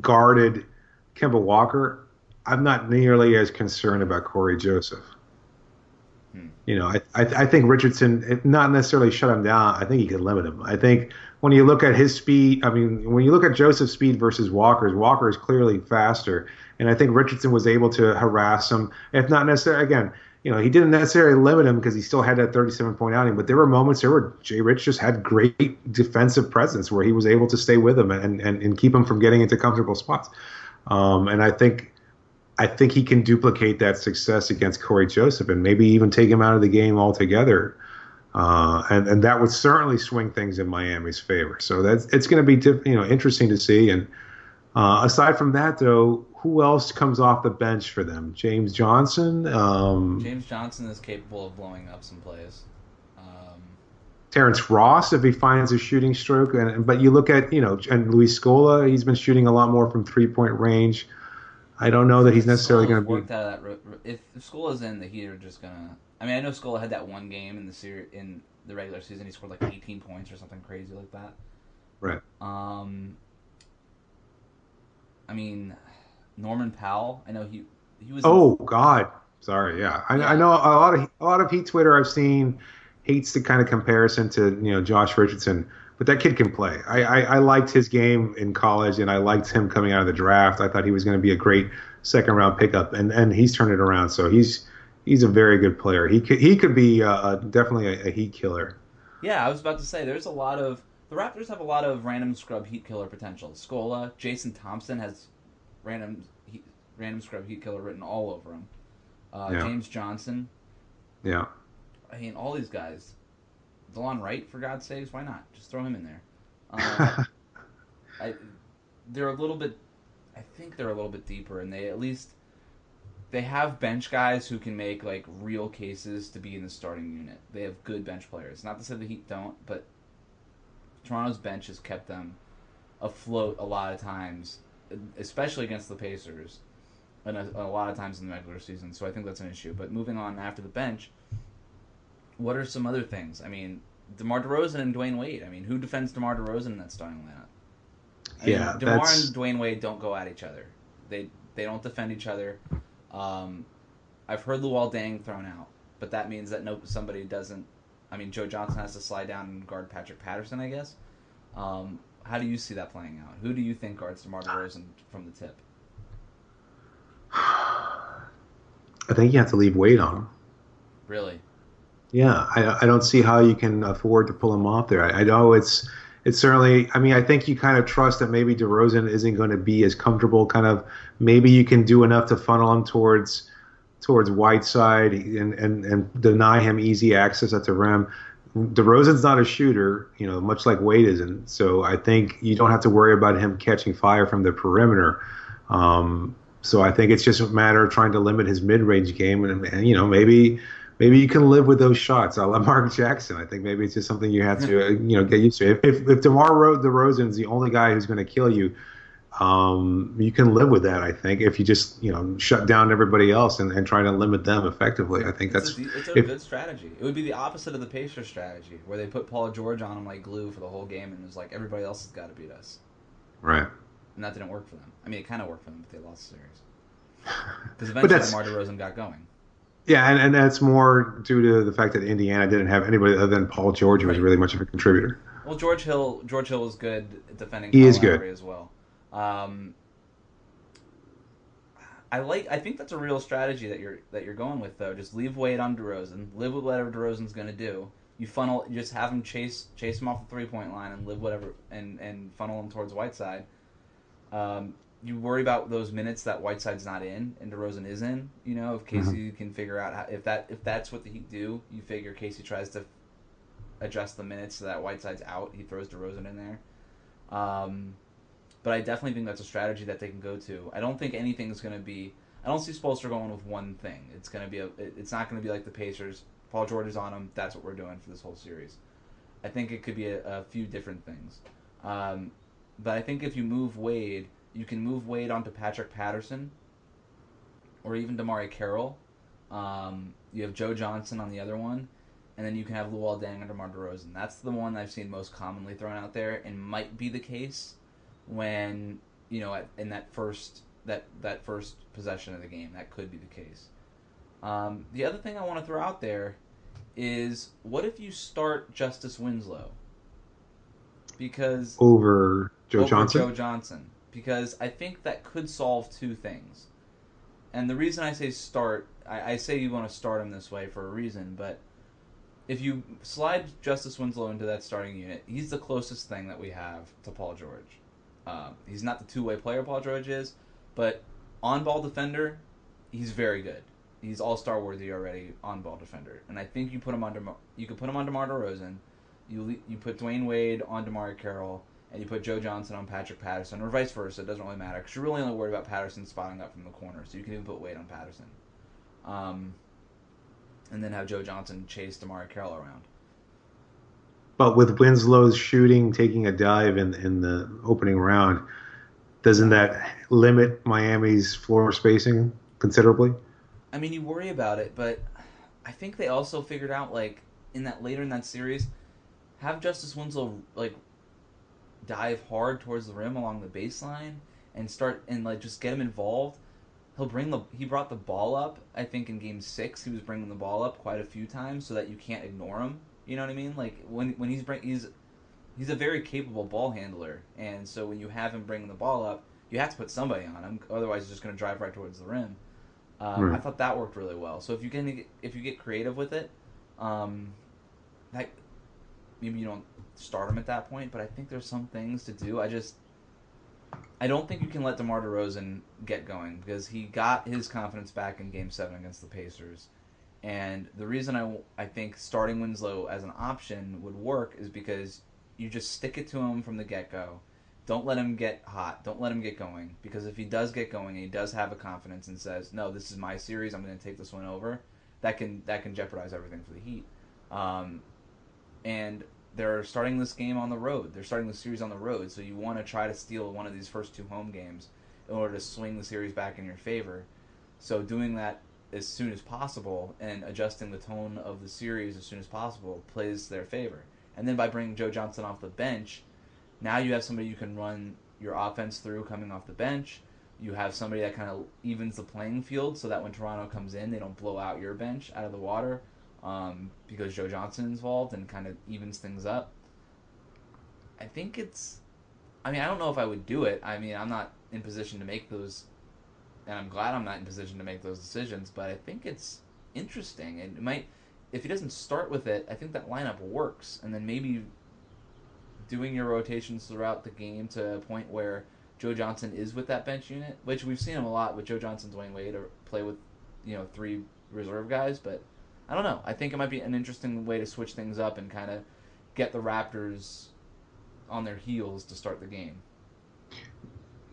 guarded Kemba Walker, I'm not nearly as concerned about Cory Joseph. Hmm. You know, I, I I think Richardson not necessarily shut him down. I think he could limit him. I think when you look at his speed, I mean, when you look at Joseph's speed versus Walker's, Walker is clearly faster, and I think Richardson was able to harass him, if not necessarily again. You know, he didn't necessarily limit him because he still had that 37 point outing, but there were moments there where Jay Rich just had great defensive presence where he was able to stay with him and, and, and keep him from getting into comfortable spots. Um, and I think I think he can duplicate that success against Cory Joseph and maybe even take him out of the game altogether. Uh, and and that would certainly swing things in Miami's favor. So that's it's going to be diff, you know interesting to see. And uh, aside from that, though, who else comes off the bench for them? James Johnson, um, James Johnson is capable of blowing up some plays. Um, Terrence Ross if he finds a shooting stroke. And but you look at you know and Luis Scola, he's been shooting a lot more from three point range. I don't know that he's necessarily going to be. worked out of that. If, if Scola is in, the Heat are just gonna. I mean, I know Scola had that one game in the series in the regular season. He scored like 18 points or something crazy like that. Right. Um, I mean, Norman Powell. I know he he was. Oh God, sorry. Yeah, I, I know a lot of a lot of Heat Twitter I've seen hates the kind of comparison to you know Josh Richardson, but that kid can play. I, I, I liked his game in college, and I liked him coming out of the draft. I thought he was going to be a great second round pickup, and and he's turned it around. So he's he's a very good player. He could he could be uh, definitely a, a Heat killer. Yeah, I was about to say there's a lot of the Raptors have a lot of random scrub heat killer potential. Scola, Jason Thompson has random heat, random scrub heat killer written all over him. Uh, Yeah. James Johnson. Yeah. I mean, all these guys. Delon Wright, for God's sakes, why not? Just throw him in there. [LAUGHS] Um, I, they're a little bit. I think they're a little bit deeper, and they at least they have bench guys who can make like real cases to be in the starting unit. They have good bench players. Not to say the Heat don't, but Toronto's bench has kept them afloat a lot of times, especially against the Pacers, and a, a lot of times in the regular season. So I think that's an issue. But moving on after the bench, what are some other things? I mean, DeMar DeRozan and Dwyane Wade. I mean, who defends DeMar DeRozan in that starting lineup? I mean, Yeah, DeMar that's- and Dwyane Wade don't go at each other. They they don't defend each other. Um, I've heard Luol Deng thrown out, but that means that no somebody doesn't. I mean, Joe Johnson has to slide down and guard Patrick Patterson, I guess. Um, how do you see that playing out? Who do you think guards DeMar DeRozan from the tip? I think you have to leave weight on him. Really? Yeah, I, I don't see how you can afford to pull him off there. I, I know it's it's certainly. I mean, I think you kind of trust that maybe DeRozan isn't going to be as comfortable. Kind of maybe you can do enough to funnel him towards towards Whiteside and and and deny him easy access at the rim. DeRozan's not a shooter, you know, much like Wade isn't. So I think you don't have to worry about him catching fire from the perimeter. Um, so I think it's just a matter of trying to limit his mid-range game, and, and you know maybe maybe you can live with those shots. I love [LAUGHS] Mark Jackson. I think maybe it's just something you have to uh, you know get used to. If if, if Demar Ro- DeRozan's the only guy who's going to kill you, um, you can live with that. I think if you just you know shut down everybody else and, and try to limit them effectively. I think that's It's a, it's a if- good strategy. It would be the opposite of the Pacers strategy, where they put Paul George on him like glue for the whole game, and it was like everybody else has got to beat us, right. and that didn't work for them. I mean, it kind of worked for them, but they lost the series [LAUGHS] because eventually DeMar DeRozan got going. Yeah, and, and that's more due to the fact that Indiana didn't have anybody other than Paul George who was really much of a contributor. Well, George Hill, George Hill was good at defending. He Kyle is good. As well. Um, I like. I think that's a real strategy that you're that you're going with though. Just leave Wade on DeRozan. Live with whatever DeRozan's going to do. You funnel. Just have him chase chase him off the three point line and live whatever and and funnel him towards Whiteside. Um, you worry about those minutes that Whiteside's not in and DeRozan is in. You know, if Casey can figure out how, if that if that's what the Heat do, you figure Casey tries to adjust the minutes so that Whiteside's out. He throws DeRozan in there. Um, but I definitely think that's a strategy that they can go to. I don't think anything's going to be. I don't see Spoelstra going with one thing. It's going to be a. It's not going to be like the Pacers. Paul George is on him. That's what we're doing for this whole series. I think it could be a, a few different things. Um, but I think if you move Wade, you can move Wade onto Patrick Patterson, or even DeMarre Carroll. Um, you have Joe Johnson on the other one, and then you can have Luol Deng and DeMar DeRozan. That's the one I've seen most commonly thrown out there, and might be the case when you know in that first that that first possession of the game. That could be the case. Um, the other thing I want to throw out there is what if you start Justice Winslow? Because over Joe over Johnson. Joe Johnson. Because I think that could solve two things. And the reason I say start, I, I say you want to start him this way for a reason, but if you slide Justice Winslow into that starting unit, he's the closest thing that we have to Paul George. Um, he's not the two way player Paul George is, but on ball defender, he's very good. He's all star worthy already on ball defender, and I think you put him under you could put him on DeMar DeRozan, you you put Dwyane Wade on DeMarre Carroll, and you put Joe Johnson on Patrick Patterson, or vice versa. It doesn't really matter because you're really only worried about Patterson spotting up from the corner, so you can even put Wade on Patterson, um, and then have Joe Johnson chase DeMarre Carroll around. But with Winslow's shooting, taking a dive in in the opening round, doesn't that limit Miami's floor spacing considerably? I mean, you worry about it, but I think they also figured out like in that later in that series, have Justice Winslow like dive hard towards the rim along the baseline and start and like just get him involved. He'll bring the he brought the ball up. I think in Game Six he was bringing the ball up quite a few times so that you can't ignore him. You know what I mean? Like when when he's bring he's he's a very capable ball handler, and so when you have him bringing the ball up, you have to put somebody on him. Otherwise, he's just going to drive right towards the rim. Um, Right. I thought that worked really well. So if you can, if you get creative with it, um, that maybe you don't start him at that point. But I think there's some things to do. I just I don't think you can let DeMar DeRozan get going because he got his confidence back in Game Seven against the Pacers. And the reason I, I think starting Winslow as an option would work is because you just stick it to him from the get go. Don't let him get hot. Don't let him get going. Because if he does get going and he does have a confidence and says, "No, this is my series. I'm going to take this one over," that can that can jeopardize everything for the Heat. Um, and they're starting this game on the road. They're starting the series on the road, so you want to try to steal one of these first two home games in order to swing the series back in your favor. So doing that as soon as possible and adjusting the tone of the series as soon as possible plays their favor. And then by bringing Joe Johnson off the bench, now you have somebody you can run your offense through coming off the bench. You have somebody that kind of evens the playing field so that when Toronto comes in, they don't blow out your bench out of the water um, because Joe Johnson is involved and kind of evens things up. I think it's. I mean, I don't know if I would do it. I mean, I'm not in position to make those, and I'm glad I'm not in position to make those decisions. But I think it's interesting, and it might. If he doesn't start with it, I think that lineup works, and then maybe doing your rotations throughout the game to a point where Joe Johnson is with that bench unit, which we've seen him a lot with Joe Johnson, Dwyane Wade, or play with, you know, three reserve guys. But I don't know. I think it might be an interesting way to switch things up and kind of get the Raptors on their heels to start the game.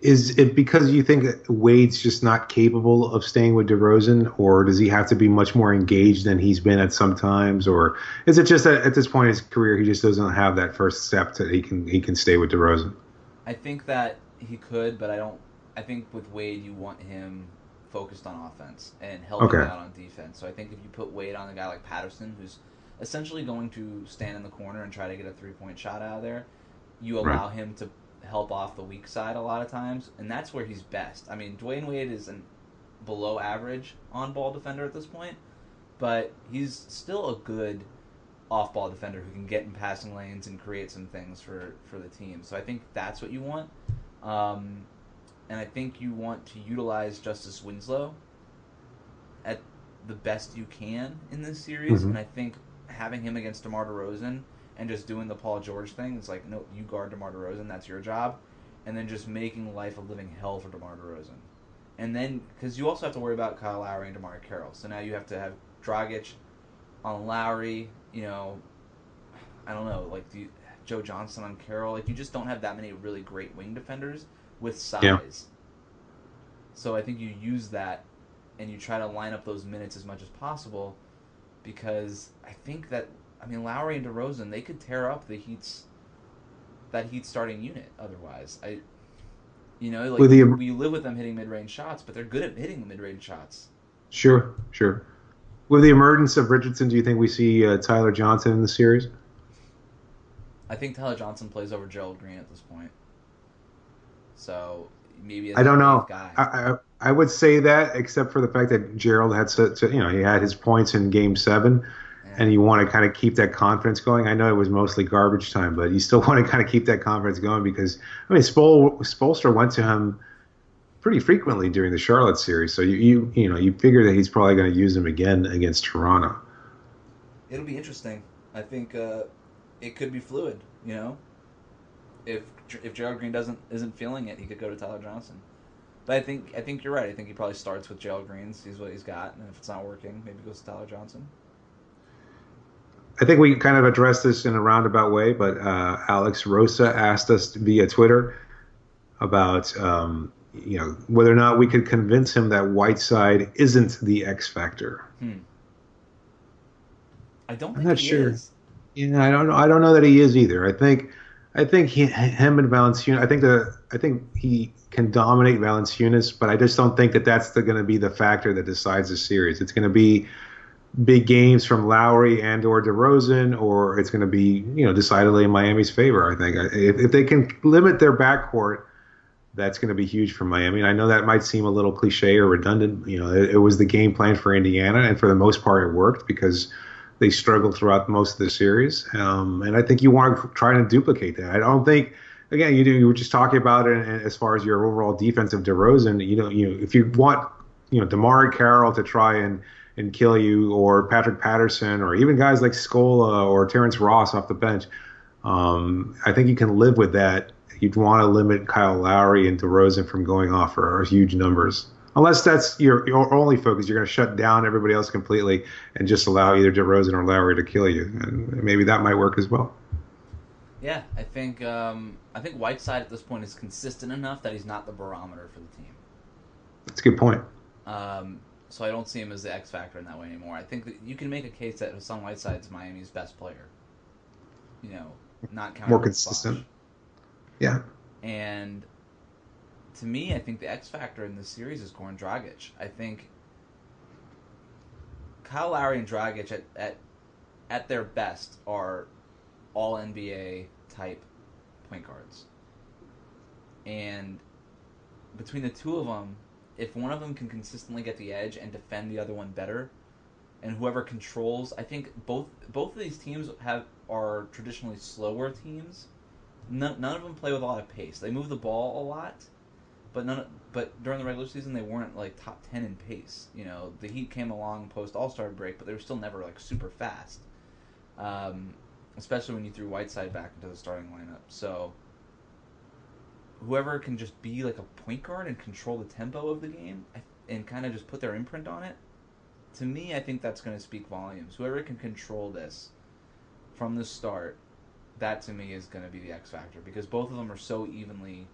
Is it because you think that Wade's just not capable of staying with DeRozan, or does he have to be much more engaged than he's been at some times, or is it just that at this point in his career he just doesn't have that first step that he can he can stay with DeRozan? I think that he could, but I don't. I think with Wade, you want him focused on offense and helping Okay. out on defense. So I think if you put Wade on a guy like Patterson, who's essentially going to stand in the corner and try to get a three point shot out of there, you Right. allow him to help off the weak side a lot of times, and that's where he's best. I mean, Dwyane Wade is an below average on ball defender at this point, but he's still a good off ball defender who can get in passing lanes and create some things for, for the team. So I think that's what you want. Um, and I think you want to utilize Justice Winslow at the best you can in this series. Mhm. And I think having him against DeMar DeRozan and just doing the Paul George thing It's like, no, you guard DeMar DeRozan, that's your job. And then just making life a living hell for DeMar DeRozan. And then, because you also have to worry about Kyle Lowry and DeMarre Carroll. So now you have to have Dragic on Lowry, you know, I don't know, like you, Joe Johnson on Carroll. Like you just don't have that many really great wing defenders with size. Yeah. So I think you use that and you try to line up those minutes as much as possible because I think that I mean Lowry and DeRozan they could tear up the Heat's that Heat starting unit otherwise. I you know like the- we live with them hitting mid range shots, but they're good at hitting the mid range shots. Sure, sure. With the emergence of Richardson, do you think we see uh, Tyler Johnson in the series? I think Tyler Johnson plays over Gerald Green at this point. So maybe I don't know. Guy. I, I I would say that, except for the fact that Gerald had such, you know, he had his points in Game Seven, and you want to kind of keep that confidence going. I know it was mostly garbage time, but you still [LAUGHS] want to kind of keep that confidence going because I mean, Spol, Spoelstra went to him pretty frequently during the Charlotte series, so you you you know you figure that he's probably going to use him again against Toronto. It'll be interesting. I think uh, it could be fluid. You know, if if Gerald Green doesn't isn't feeling it, he could go to Tyler Johnson. But I think I think you're right. I think he probably starts with Gerald Green, sees what he's got, and if it's not working, maybe goes to Tyler Johnson. I think we kind of addressed this in a roundabout way, but uh, Alex Rosa asked us via Twitter about um, you know whether or not we could convince him that Whiteside isn't the X factor. Hmm. I don't. I'm not he sure. Is. Yeah, I don't know. I don't know that he is either. I think, I think he, him and Valanciunas. I think the, I think he can dominate Valanciunas, but I just don't think that that's going to be the factor that decides the series. It's going to be big games from Lowry and or DeRozan, or it's going to be you know decidedly in Miami's favor. I think if, if they can limit their backcourt, that's going to be huge for Miami. And I know that might seem a little cliche or redundant. You know, it, it was the game plan for Indiana, and for the most part, it worked because they struggled throughout most of the series. Um, and I think you want to try to duplicate that. I don't think. Again, you do. You were just talking about it, and as far as your overall defensive DeRozan, you know, you if you want, you know, DeMarre Carroll to try and and kill you, or Patrick Patterson, or even guys like Scola or Terrence Ross off the bench. Um, I think you can live with that. You'd want to limit Kyle Lowry and DeRozan from going off for huge numbers. Unless that's your, your only focus, you're going to shut down everybody else completely and just allow either DeRozan or Lowry to kill you, and maybe that might work as well. Yeah, I think um, I think Whiteside at this point is consistent enough that he's not the barometer for the team. That's a good point. Um, so I don't see him as the X factor in that way anymore. I think that you can make a case that Hassan Whiteside's Miami's best player. You know, not counting More consistent. Yeah. And to me, I think the X factor in this series is Goran Dragic. I think Kyle Lowry and Dragic at at, at their best are all NBA type point guards. And between the two of them, if one of them can consistently get the edge and defend the other one better, and whoever controls, I think both both of these teams have are traditionally slower teams. None, none of them play with a lot of pace. They move the ball a lot, but none. But during the regular season, they weren't like top ten in pace. You know, the Heat came along post All Star break, but they were still never like super fast. Um, especially when you threw Whiteside back into the starting lineup. So whoever can just be like a point guard and control the tempo of the game and kind of just put their imprint on it. To me, I think that's going to speak volumes. Whoever can control this from the start, that to me is going to be the X factor because both of them are so evenly,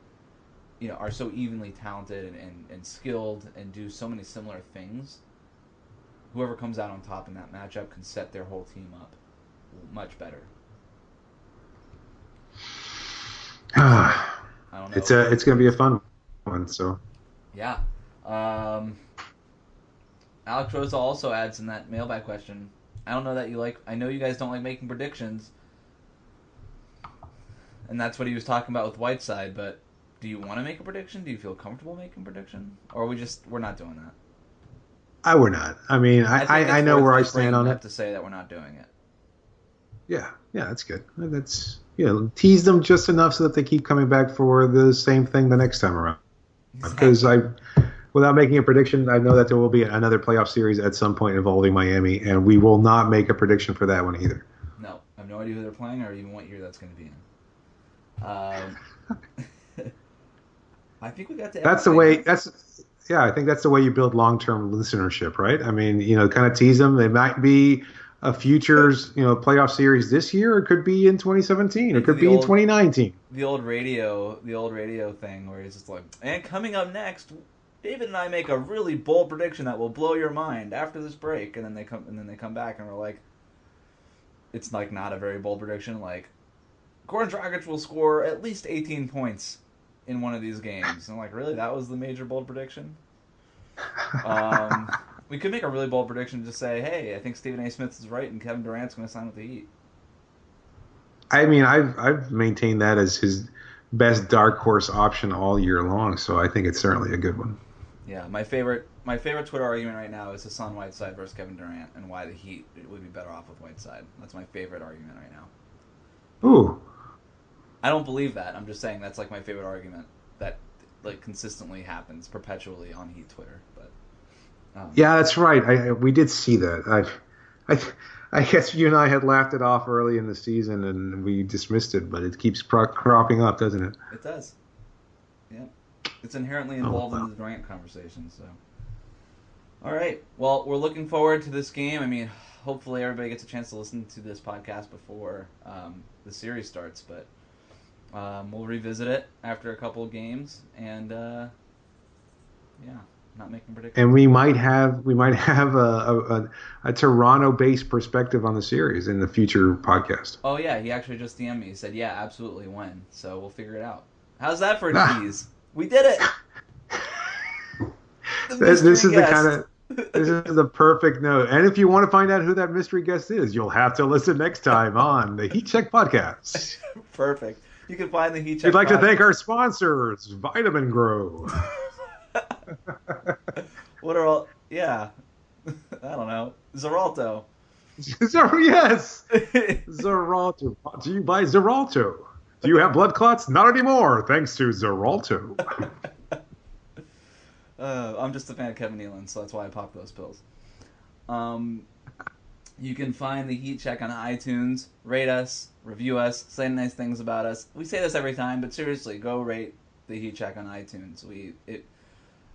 you know, are so evenly talented and, and, and skilled and do so many similar things. Whoever comes out on top in that matchup can set their whole team up much better. [SIGHS] [SIGHS] I don't know. It's a it's going to be a fun one. So Yeah. Um, Alex Rosa also adds in that mailbag question. I don't know that you like. I know you guys don't like making predictions, and that's what he was talking about with Whiteside. But do you want to make a prediction? Do you feel comfortable making a prediction, or are we just we're not doing that? I we're not. I mean, I think I, I know where I stand on it. To say that we're not doing it. Yeah, yeah, that's good. That's you know, tease them just enough so that they keep coming back for the same thing the next time around. Because I, without making a prediction, I know that there will be another playoff series at some point involving Miami, and we will not make a prediction for that one either. No, I have no idea who they're playing or even what year that's going to be in. Um, [LAUGHS] I think we got to. That's the way. That's yeah. I think that's the way you build long-term listenership, right? I mean, you know, kind of tease them. They might be a futures, you know, playoff series this year. It could be in 2017. It could be in 2019. the old radio, the old radio thing where he's just like, and coming up next, David and I make a really bold prediction that will blow your mind after this break, and then they come and then they come back and we're like, it's like not a very bold prediction. Like, Goran Dragic will score at least 18 points in one of these games. And I'm like, really, that was the major bold prediction. [LAUGHS] Um, we could make a really bold prediction and just say, hey, I think Stephen A. Smith is right, and Kevin Durant's going to sign with the Heat. I mean, I've I've maintained that as his best dark horse option all year long. So I think it's certainly a good one. Yeah, my favorite my favorite Twitter argument right now is Hassan Whiteside versus Kevin Durant and why the Heat would be better off with Whiteside. That's my favorite argument right now. Ooh. I don't believe that. I'm just saying that's like my favorite argument that like consistently happens perpetually on Heat Twitter. Um, Yeah, that's right. I, we did see that. I, I, I guess you and I had laughed it off early in the season and we dismissed it, but it keeps pro- cropping up, doesn't it? it does. Yeah, it's inherently Oh, involved wow. in the Durant conversation. So, all right. Well, we're looking forward to this game. I mean, hopefully everybody gets a chance to listen to this podcast before um, the series starts, but. Um, we'll revisit it after a couple of games, and uh, yeah, not making predictions. And we might have we might have a a, a, Toronto-based perspective on the series in the future podcast. Oh yeah, he actually just DM'd me. He said, "Yeah, absolutely, when." So we'll figure it out. How's that for a Ah. tease? We did it. [LAUGHS] This, this is the kind of [LAUGHS] this is the perfect note. And if you want to find out who that mystery guest is, you'll have to listen next time on the Heat Check podcast. [LAUGHS] perfect. You can find the Heat Check. We'd like to thank our sponsors, Vitamin Grow. [LAUGHS] What are all? Yeah, [LAUGHS] I don't know. Xarelto. Zer- [LAUGHS] yes, Xarelto. To you by Xarelto. Do you have blood clots? Not anymore, thanks to Xarelto. Uh, I'm just a fan of Kevin Nealon, so that's why I pop those pills. Um, you can find the Heat Check on iTunes. Rate us, review us, say nice things about us. We say this every time, but seriously, go rate the Heat Check on iTunes. We it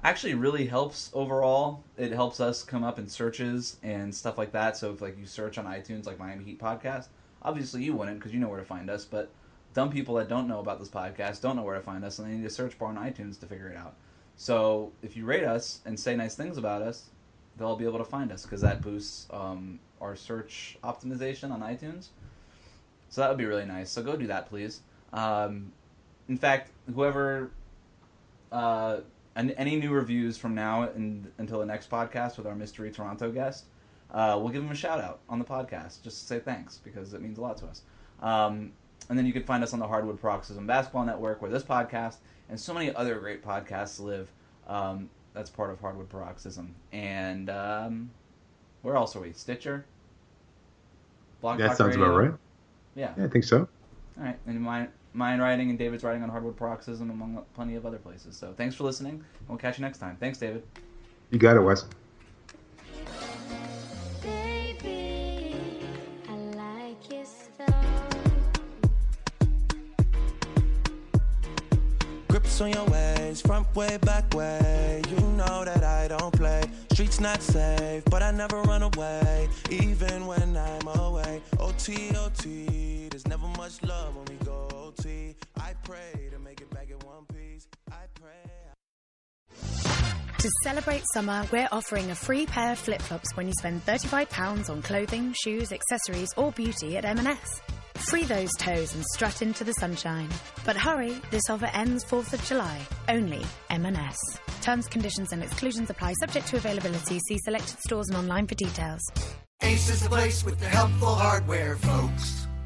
actually really helps overall. It helps us come up in searches and stuff like that. So if like you search on iTunes like Miami Heat podcast, obviously you wouldn't because you know where to find us. But dumb people that don't know about this podcast don't know where to find us, and they need a search bar on iTunes to figure it out. So if you rate us and say nice things about us, they'll be able to find us because that boosts um, our search optimization on iTunes. So that would be really nice. So go do that, please. Um, in fact, whoever, uh, an, any new reviews from now and, until the next podcast with our mystery Toronto guest, uh, we'll give them a shout out on the podcast just to say thanks because it means a lot to us. Um, and then you can find us on the Hardwood Paroxysm Basketball Network, where this podcast and so many other great podcasts live. Um, that's part of Hardwood Paroxysm. And um, where else are we? Stitcher. That Talk sounds Radio? about right. Yeah. Yeah, I think so. All right, and mine, mine writing and David's writing on Hardwood Paroxysm, among plenty of other places. So thanks for listening. and We'll catch you next time. Thanks, David. You got it, Wes. Baby, I like your stuff. Grips on your ways, front way, back way. You know that I don't play. Streets not safe, but I never run away, even when I'm away. OT, OT, there's never much love when we go OT. I pray to make it back in one piece. I pray. To celebrate summer, we're offering a free pair of flip-flops when you spend £35 on clothing, shoes, accessories or beauty at M&S. Free those toes and strut into the sunshine. But hurry, this offer ends 4th of July. Only M&S. Terms, conditions and exclusions apply subject to availability. See selected stores and online for details. Ace is the place with the helpful hardware, folks.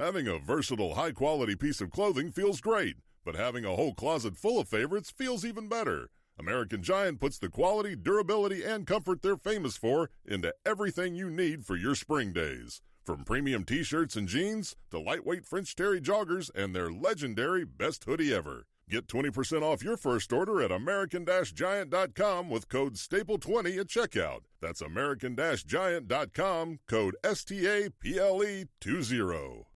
Having a versatile, high quality piece of clothing feels great, but having a whole closet full of favorites feels even better. American Giant puts the quality, durability, and comfort they're famous for into everything you need for your spring days. From premium t shirts and jeans to lightweight French Terry joggers and their legendary best hoodie ever. Get 20% off your first order at American Giant.com with code STAPLE20 at checkout. That's American Giant.com, code S T A P L E 20.